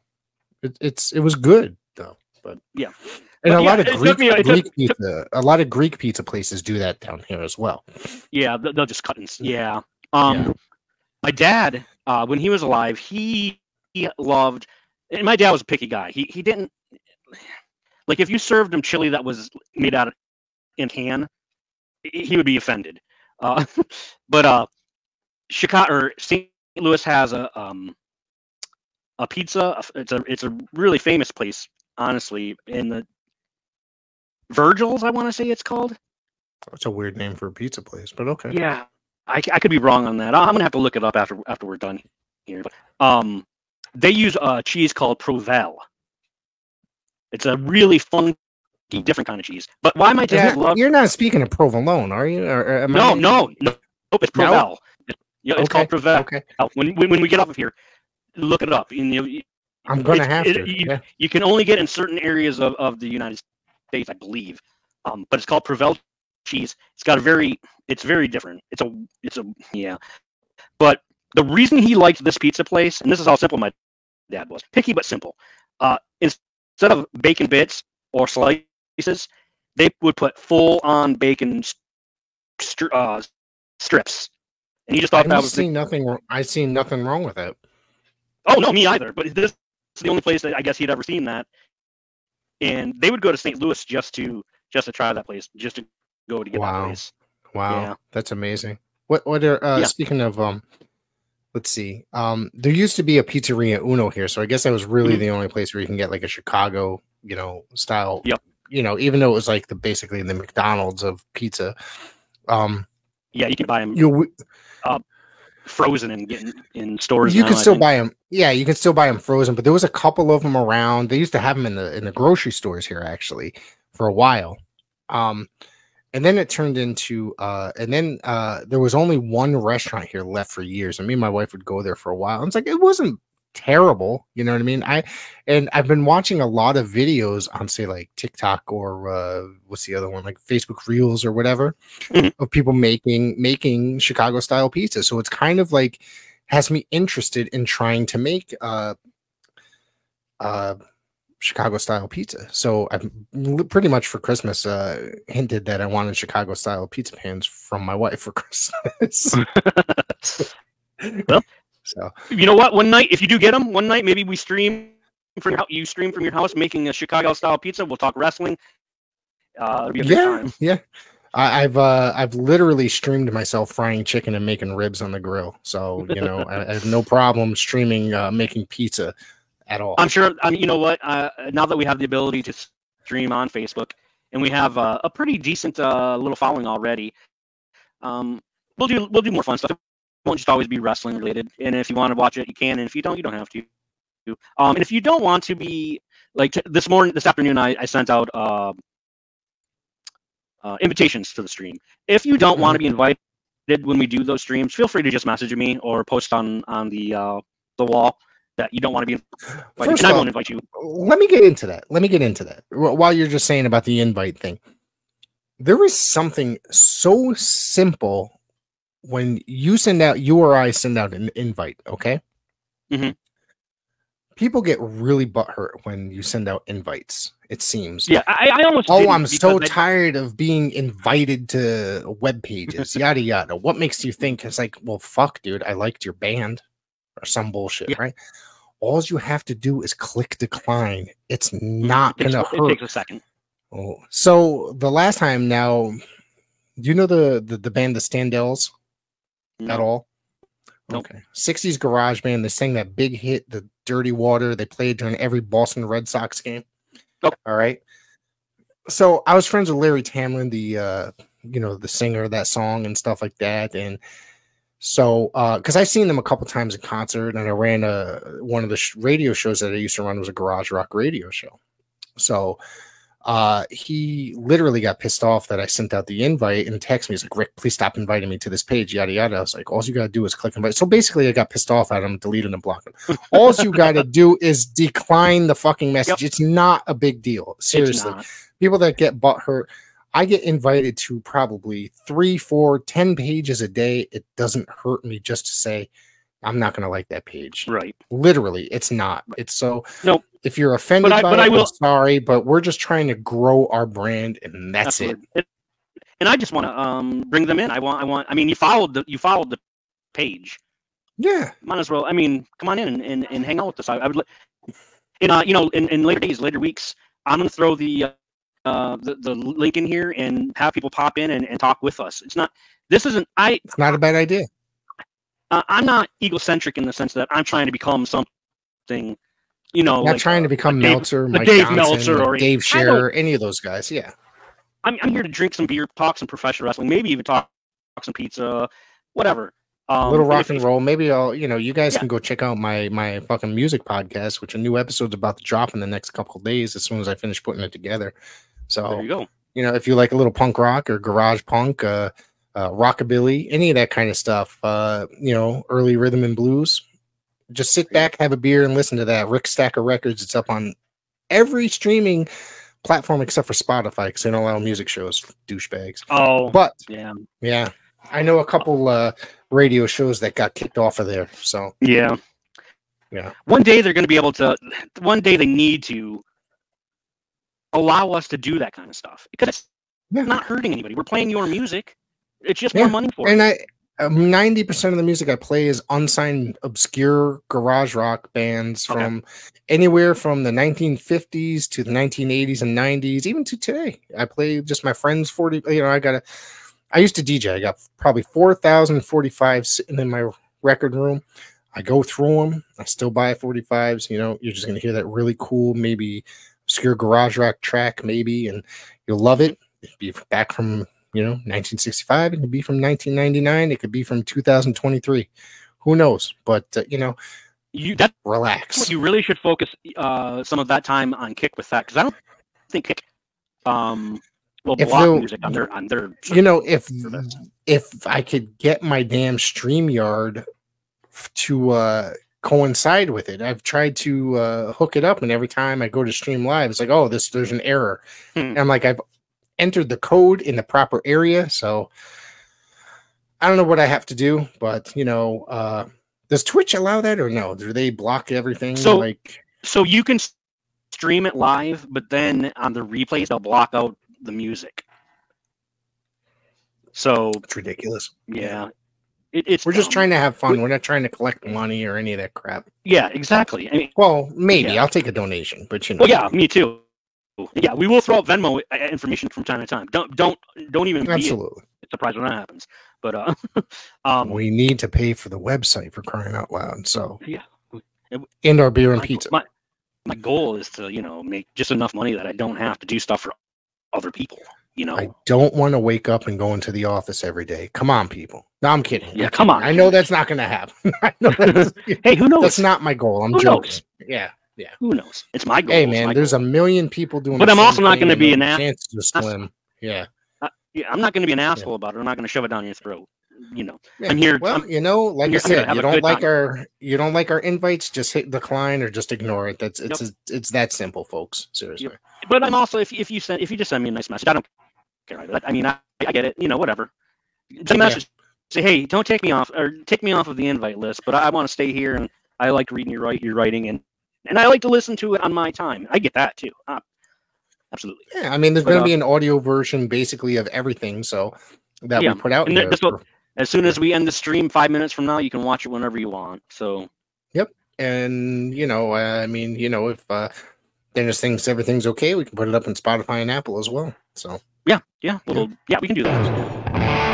Speaker 3: it, it's it was good though, but
Speaker 2: Yeah.
Speaker 3: and
Speaker 2: But
Speaker 3: a
Speaker 2: yeah,
Speaker 3: lot of Greek,
Speaker 2: me- it took-
Speaker 3: Greek pizza, a lot of Greek pizza places do that down here as well.
Speaker 2: Yeah, they- they'll just cut in. Yeah. Um.
Speaker 3: Yeah.
Speaker 2: my dad, uh, when he was alive, he, he loved. And my dad was a picky guy. He he didn't like if you served him chili that was made out of in can, he would be offended. Uh, but uh, Chicago or St. Louis has a um, a pizza. It's a it's a really famous place, honestly. In the Virgil's, I want to say it's called.
Speaker 3: It's a weird name for a pizza place, but okay.
Speaker 2: Yeah, I, I could be wrong on that. I'm gonna have to look it up after after we're done here. But um, they use a cheese called Provel. It's a really funky, different kind of cheese. But why my dad
Speaker 3: Isn't You're not speaking of provolone, are you? Or,
Speaker 2: no,
Speaker 3: I-
Speaker 2: no, no, nope, it's
Speaker 3: No?
Speaker 2: Provel. Yeah, it's
Speaker 3: Okay,
Speaker 2: called Provel.
Speaker 3: Okay,
Speaker 2: When, when when we get off of here, look it up. And, you, know,
Speaker 3: I'm gonna have
Speaker 2: it-
Speaker 3: to.
Speaker 2: you-
Speaker 3: yeah.
Speaker 2: you can only get in certain areas of, of the United States, I believe. Um, but it's called Provel cheese. It's got a very, it's very different. It's a, it's a, yeah. But the reason he liked this pizza place, and this is how simple my dad was, picky but simple. Uh, instead of bacon bits or slices, they would put full on bacon stri- uh, strips. And he just thought
Speaker 3: I
Speaker 2: that was the
Speaker 3: see nothing. wrong- I see nothing wrong with it.
Speaker 2: Oh no, me either. But this is the only place that I guess he'd ever seen that. And they would go to St. Louis just to just to try that place, just to go to get
Speaker 3: Wow. Wow,
Speaker 2: Yeah.
Speaker 3: that's amazing. What? What are? Uh,
Speaker 2: Yeah.
Speaker 3: Speaking of, um, let's see. Um, there used to be a pizzeria Uno here, so I guess that was really
Speaker 2: Mhm.
Speaker 3: the only place where you can get like a Chicago, you know, style.
Speaker 2: Yep.
Speaker 3: You know, even though it was like the basically the McDonald's of pizza. Um,
Speaker 2: Yeah, you can buy them
Speaker 3: you
Speaker 2: frozen and get in, in stores.
Speaker 3: you
Speaker 2: now,
Speaker 3: can still buy them. Yeah, you can still buy them frozen, but there was a couple of them around. They used to have them in the in the grocery stores here actually for a while. Um, and then it turned into uh, and then uh, there was only one restaurant here left for years, and me and my wife would go there for a while. And it's like it wasn't terrible, you know what I mean? I and I've been watching a lot of videos on say like TikTok or uh, what's the other one like Facebook Reels or whatever
Speaker 2: Mhm.
Speaker 3: of people making making Chicago style pizza. So it's kind of like has me interested in trying to make uh uh Chicago style pizza. So I've pretty much for Christmas uh hinted that I wanted Chicago style pizza pans from my wife for Christmas.
Speaker 2: Well.
Speaker 3: so
Speaker 2: you know what? One night, if you do get them, one night maybe we stream from your, you stream from your house making a Chicago style pizza. We'll talk wrestling. Uh, it'll be a good
Speaker 3: yeah, yeah. I, I've uh I've literally streamed myself frying chicken and making ribs on the grill. So you know I, I have no problem streaming uh making pizza at all.
Speaker 2: I'm sure. I mean, you know what? Uh, now that we have the ability to stream on Facebook, and we have uh, a pretty decent uh, little following already, um, we'll do we'll do more fun stuff. It won't just always be wrestling related. And if you want to watch it, you can. And if you don't, you don't have to. Um, and if you don't want to be like t- this morning, this afternoon, I, I sent out uh, uh, invitations to the stream. If you don't want to be invited when we do those streams, feel free to just message me or post on on the uh, the wall that you don't want to be invited.
Speaker 3: First
Speaker 2: and I won't invite you.
Speaker 3: let me get into that. Let me get into that. While you're just saying about the invite thing, there is something so simple when you send out, you or I send out an invite, okay?
Speaker 2: Mhm.
Speaker 3: People get really butthurt when you send out invites, it seems.
Speaker 2: Yeah, I, I almost.
Speaker 3: Oh, I'm so
Speaker 2: I-
Speaker 3: tired of being invited to web pages, yada yada. What makes you think it's like, well, fuck, dude, I liked your band or some bullshit,
Speaker 2: Yeah.
Speaker 3: right? All you have to do is click decline. It's not gonna hurt.
Speaker 2: it takes a second.
Speaker 3: Oh, so the last time now, do you know the the, the band the Standells at all?
Speaker 2: Nope.
Speaker 3: Okay, '60s garage band. They sang that big hit, "The Dirty Water." They played during every Boston Red Sox game.
Speaker 2: Okay.
Speaker 3: All right. So I was friends with Larry Tamblyn, the uh, you know the singer of that song and stuff like that, and so uh, because I've seen them a couple times in concert, and I ran a one of the sh- radio shows that I used to run was a garage rock radio show. So uh he literally got pissed off that I sent out the invite and text me. He's like, Rick, please stop inviting me to this page, yada yada. I was like, all you gotta do is click invite. So basically I got pissed off at him, deleted and blocked him. all you gotta do is decline the fucking message. It's not a big deal. Seriously. People that get butt hurt. I get invited to probably three, four, ten pages a day. It doesn't hurt me just to say I'm not gonna like that page.
Speaker 2: Right.
Speaker 3: Literally, it's not. It's so.
Speaker 2: Nope.
Speaker 3: If you're offended
Speaker 2: I-
Speaker 3: by
Speaker 2: but
Speaker 3: it,
Speaker 2: I
Speaker 3: I'm sorry, but we're just trying to grow our brand, and that's it.
Speaker 2: Absolutely. It- And I just want to um bring them in. I want. I want. I mean, you followed the you followed the page.
Speaker 3: Yeah.
Speaker 2: Might as well. I mean, come on in and, and, and hang out with us. I, I would. In uh, you know, in, in later days, later weeks, I'm gonna throw the uh, uh the, the link in here and have people pop in and, and talk with us. It's not. This isn't. I
Speaker 3: It's not a bad idea.
Speaker 2: uh, I'm not egocentric in the sense that I'm trying to become something. You know,
Speaker 3: not
Speaker 2: like,
Speaker 3: trying to become
Speaker 2: Dave-
Speaker 3: Meltzer,
Speaker 2: the
Speaker 3: Mike
Speaker 2: Dave
Speaker 3: Johnson,
Speaker 2: Meltzer or-
Speaker 3: Dave Scherer, any of those guys. Yeah.
Speaker 2: I'm, I'm here to drink some beer, talk some professional wrestling, maybe even talk, talk some pizza, whatever. Um,
Speaker 3: little rock and roll. Maybe I'll, you know, you guys
Speaker 2: Yeah.
Speaker 3: can go check out my my fucking music podcast, which a new episode's about to drop in the next couple of days as soon as I finish putting it together. So
Speaker 2: There you go.
Speaker 3: you know, if you like a little punk rock or garage punk, uh, uh, rockabilly, any of that kind of stuff, uh, you know, early rhythm and blues, just sit back, have a beer, and listen to that. Rick Stacker Records. It's up on every streaming platform except for Spotify because they don't allow music shows, douchebags.
Speaker 2: Oh,
Speaker 3: But
Speaker 2: yeah,
Speaker 3: yeah, I know a couple uh, radio shows that got kicked off of there. So
Speaker 2: yeah,
Speaker 3: Yeah.
Speaker 2: One day they're going to be able to. One day they need to allow us to do that kind of stuff because it's
Speaker 3: Yeah.
Speaker 2: not hurting anybody. We're playing your music. It's just
Speaker 3: Yeah,
Speaker 2: more money for
Speaker 3: and
Speaker 2: it.
Speaker 3: I um, ninety percent of the music I play is unsigned, obscure garage rock bands
Speaker 2: Okay.
Speaker 3: from anywhere from the 1950s to the 1980s and 90s, even to today. I play just my friends 40. You know, I got a. I used to DJ. I got probably 4,045 sitting in my record room. I go through them. I still buy 45s. You know, you're just gonna hear that really cool, maybe obscure garage rock track, maybe, and you'll love it. It'd be back from you know 1965 it could be from 1999 it could be from 2023 who knows but uh, you know
Speaker 2: You that
Speaker 3: relax
Speaker 2: you really should focus uh, some of that time on Kick with that because I don't think Kick um well,
Speaker 3: If
Speaker 2: block music on their on their.
Speaker 3: you know if if i could get my damn StreamYard to uh coincide with it. I've tried to uh hook it up and every time i go to stream live it's like oh this there's an error.
Speaker 2: Hmm.
Speaker 3: and i'm like i've entered the code in the proper area so i don't know what i have to do but you know uh does twitch allow that or no? Do they block everything?
Speaker 2: So-
Speaker 3: like
Speaker 2: so you can stream it live, but then on the replays they'll block out the music. So
Speaker 3: it's ridiculous.
Speaker 2: Yeah, it, it's
Speaker 3: we're just trying to have fun we're not trying to collect money or any of that crap
Speaker 2: Yeah, exactly. I mean,
Speaker 3: well maybe
Speaker 2: Yeah.
Speaker 3: i'll take a donation but you know
Speaker 2: well, yeah, me too. Yeah, we will throw out Venmo uh, information from time to time. Don't don't don't even be
Speaker 3: absolutely
Speaker 2: surprised when that happens. But uh, um,
Speaker 3: we need to pay for the website for crying out loud. So
Speaker 2: Yeah.
Speaker 3: And our beer and
Speaker 2: my,
Speaker 3: pizza.
Speaker 2: My, my goal is to you know make just enough money that I don't have to do stuff for other people. You know.
Speaker 3: I don't want to wake up and go into the office every day. Come on, people. No, I'm kidding.
Speaker 2: Yeah,
Speaker 3: I'm
Speaker 2: come
Speaker 3: kidding.
Speaker 2: on,
Speaker 3: I know that's not going to happen. I know that's,
Speaker 2: hey, who knows?
Speaker 3: that's not my goal. I'm
Speaker 2: Who
Speaker 3: joking.
Speaker 2: knows?
Speaker 3: Yeah.
Speaker 2: Who knows? It's my goal.
Speaker 3: Hey, man, there's
Speaker 2: goal.
Speaker 3: a million people doing.
Speaker 2: But I'm also not gonna be an ass-
Speaker 3: Chances are slim. Yeah.
Speaker 2: yeah, I'm not going to be an asshole about it. I'm not going to shove it down your throat. You know.
Speaker 3: Yeah.
Speaker 2: I'm here.
Speaker 3: Well,
Speaker 2: I'm-
Speaker 3: you know, like I
Speaker 2: here- I'm here to
Speaker 3: said, you don't like
Speaker 2: time.
Speaker 3: our you don't like our invites, just hit decline or just ignore it. That's it's it's that simple, folks. Seriously.
Speaker 2: but I'm also if if you send if you just send me a nice message, I don't I, I mean, I, I get it. You know, whatever. Send
Speaker 3: Yeah.
Speaker 2: message. Say, hey, don't take me off or take me off of the invite list, but I, I want to stay here and I like reading your write your writing and and I like to listen to it on my time. I get that too. Uh, absolutely.
Speaker 3: Yeah, I mean, there's going to
Speaker 2: uh,
Speaker 3: be an audio version basically of everything, so that
Speaker 2: Yeah,
Speaker 3: we put out
Speaker 2: and
Speaker 3: here.
Speaker 2: this will- As soon as we end the stream, five minutes from now, you can watch it whenever you want. So Yep,
Speaker 3: and you know, uh, I mean, you know, if uh, Dennis thinks everything's okay, we can put it up in Spotify and Apple as well. So
Speaker 2: yeah, yeah, well, yeah, we can do that.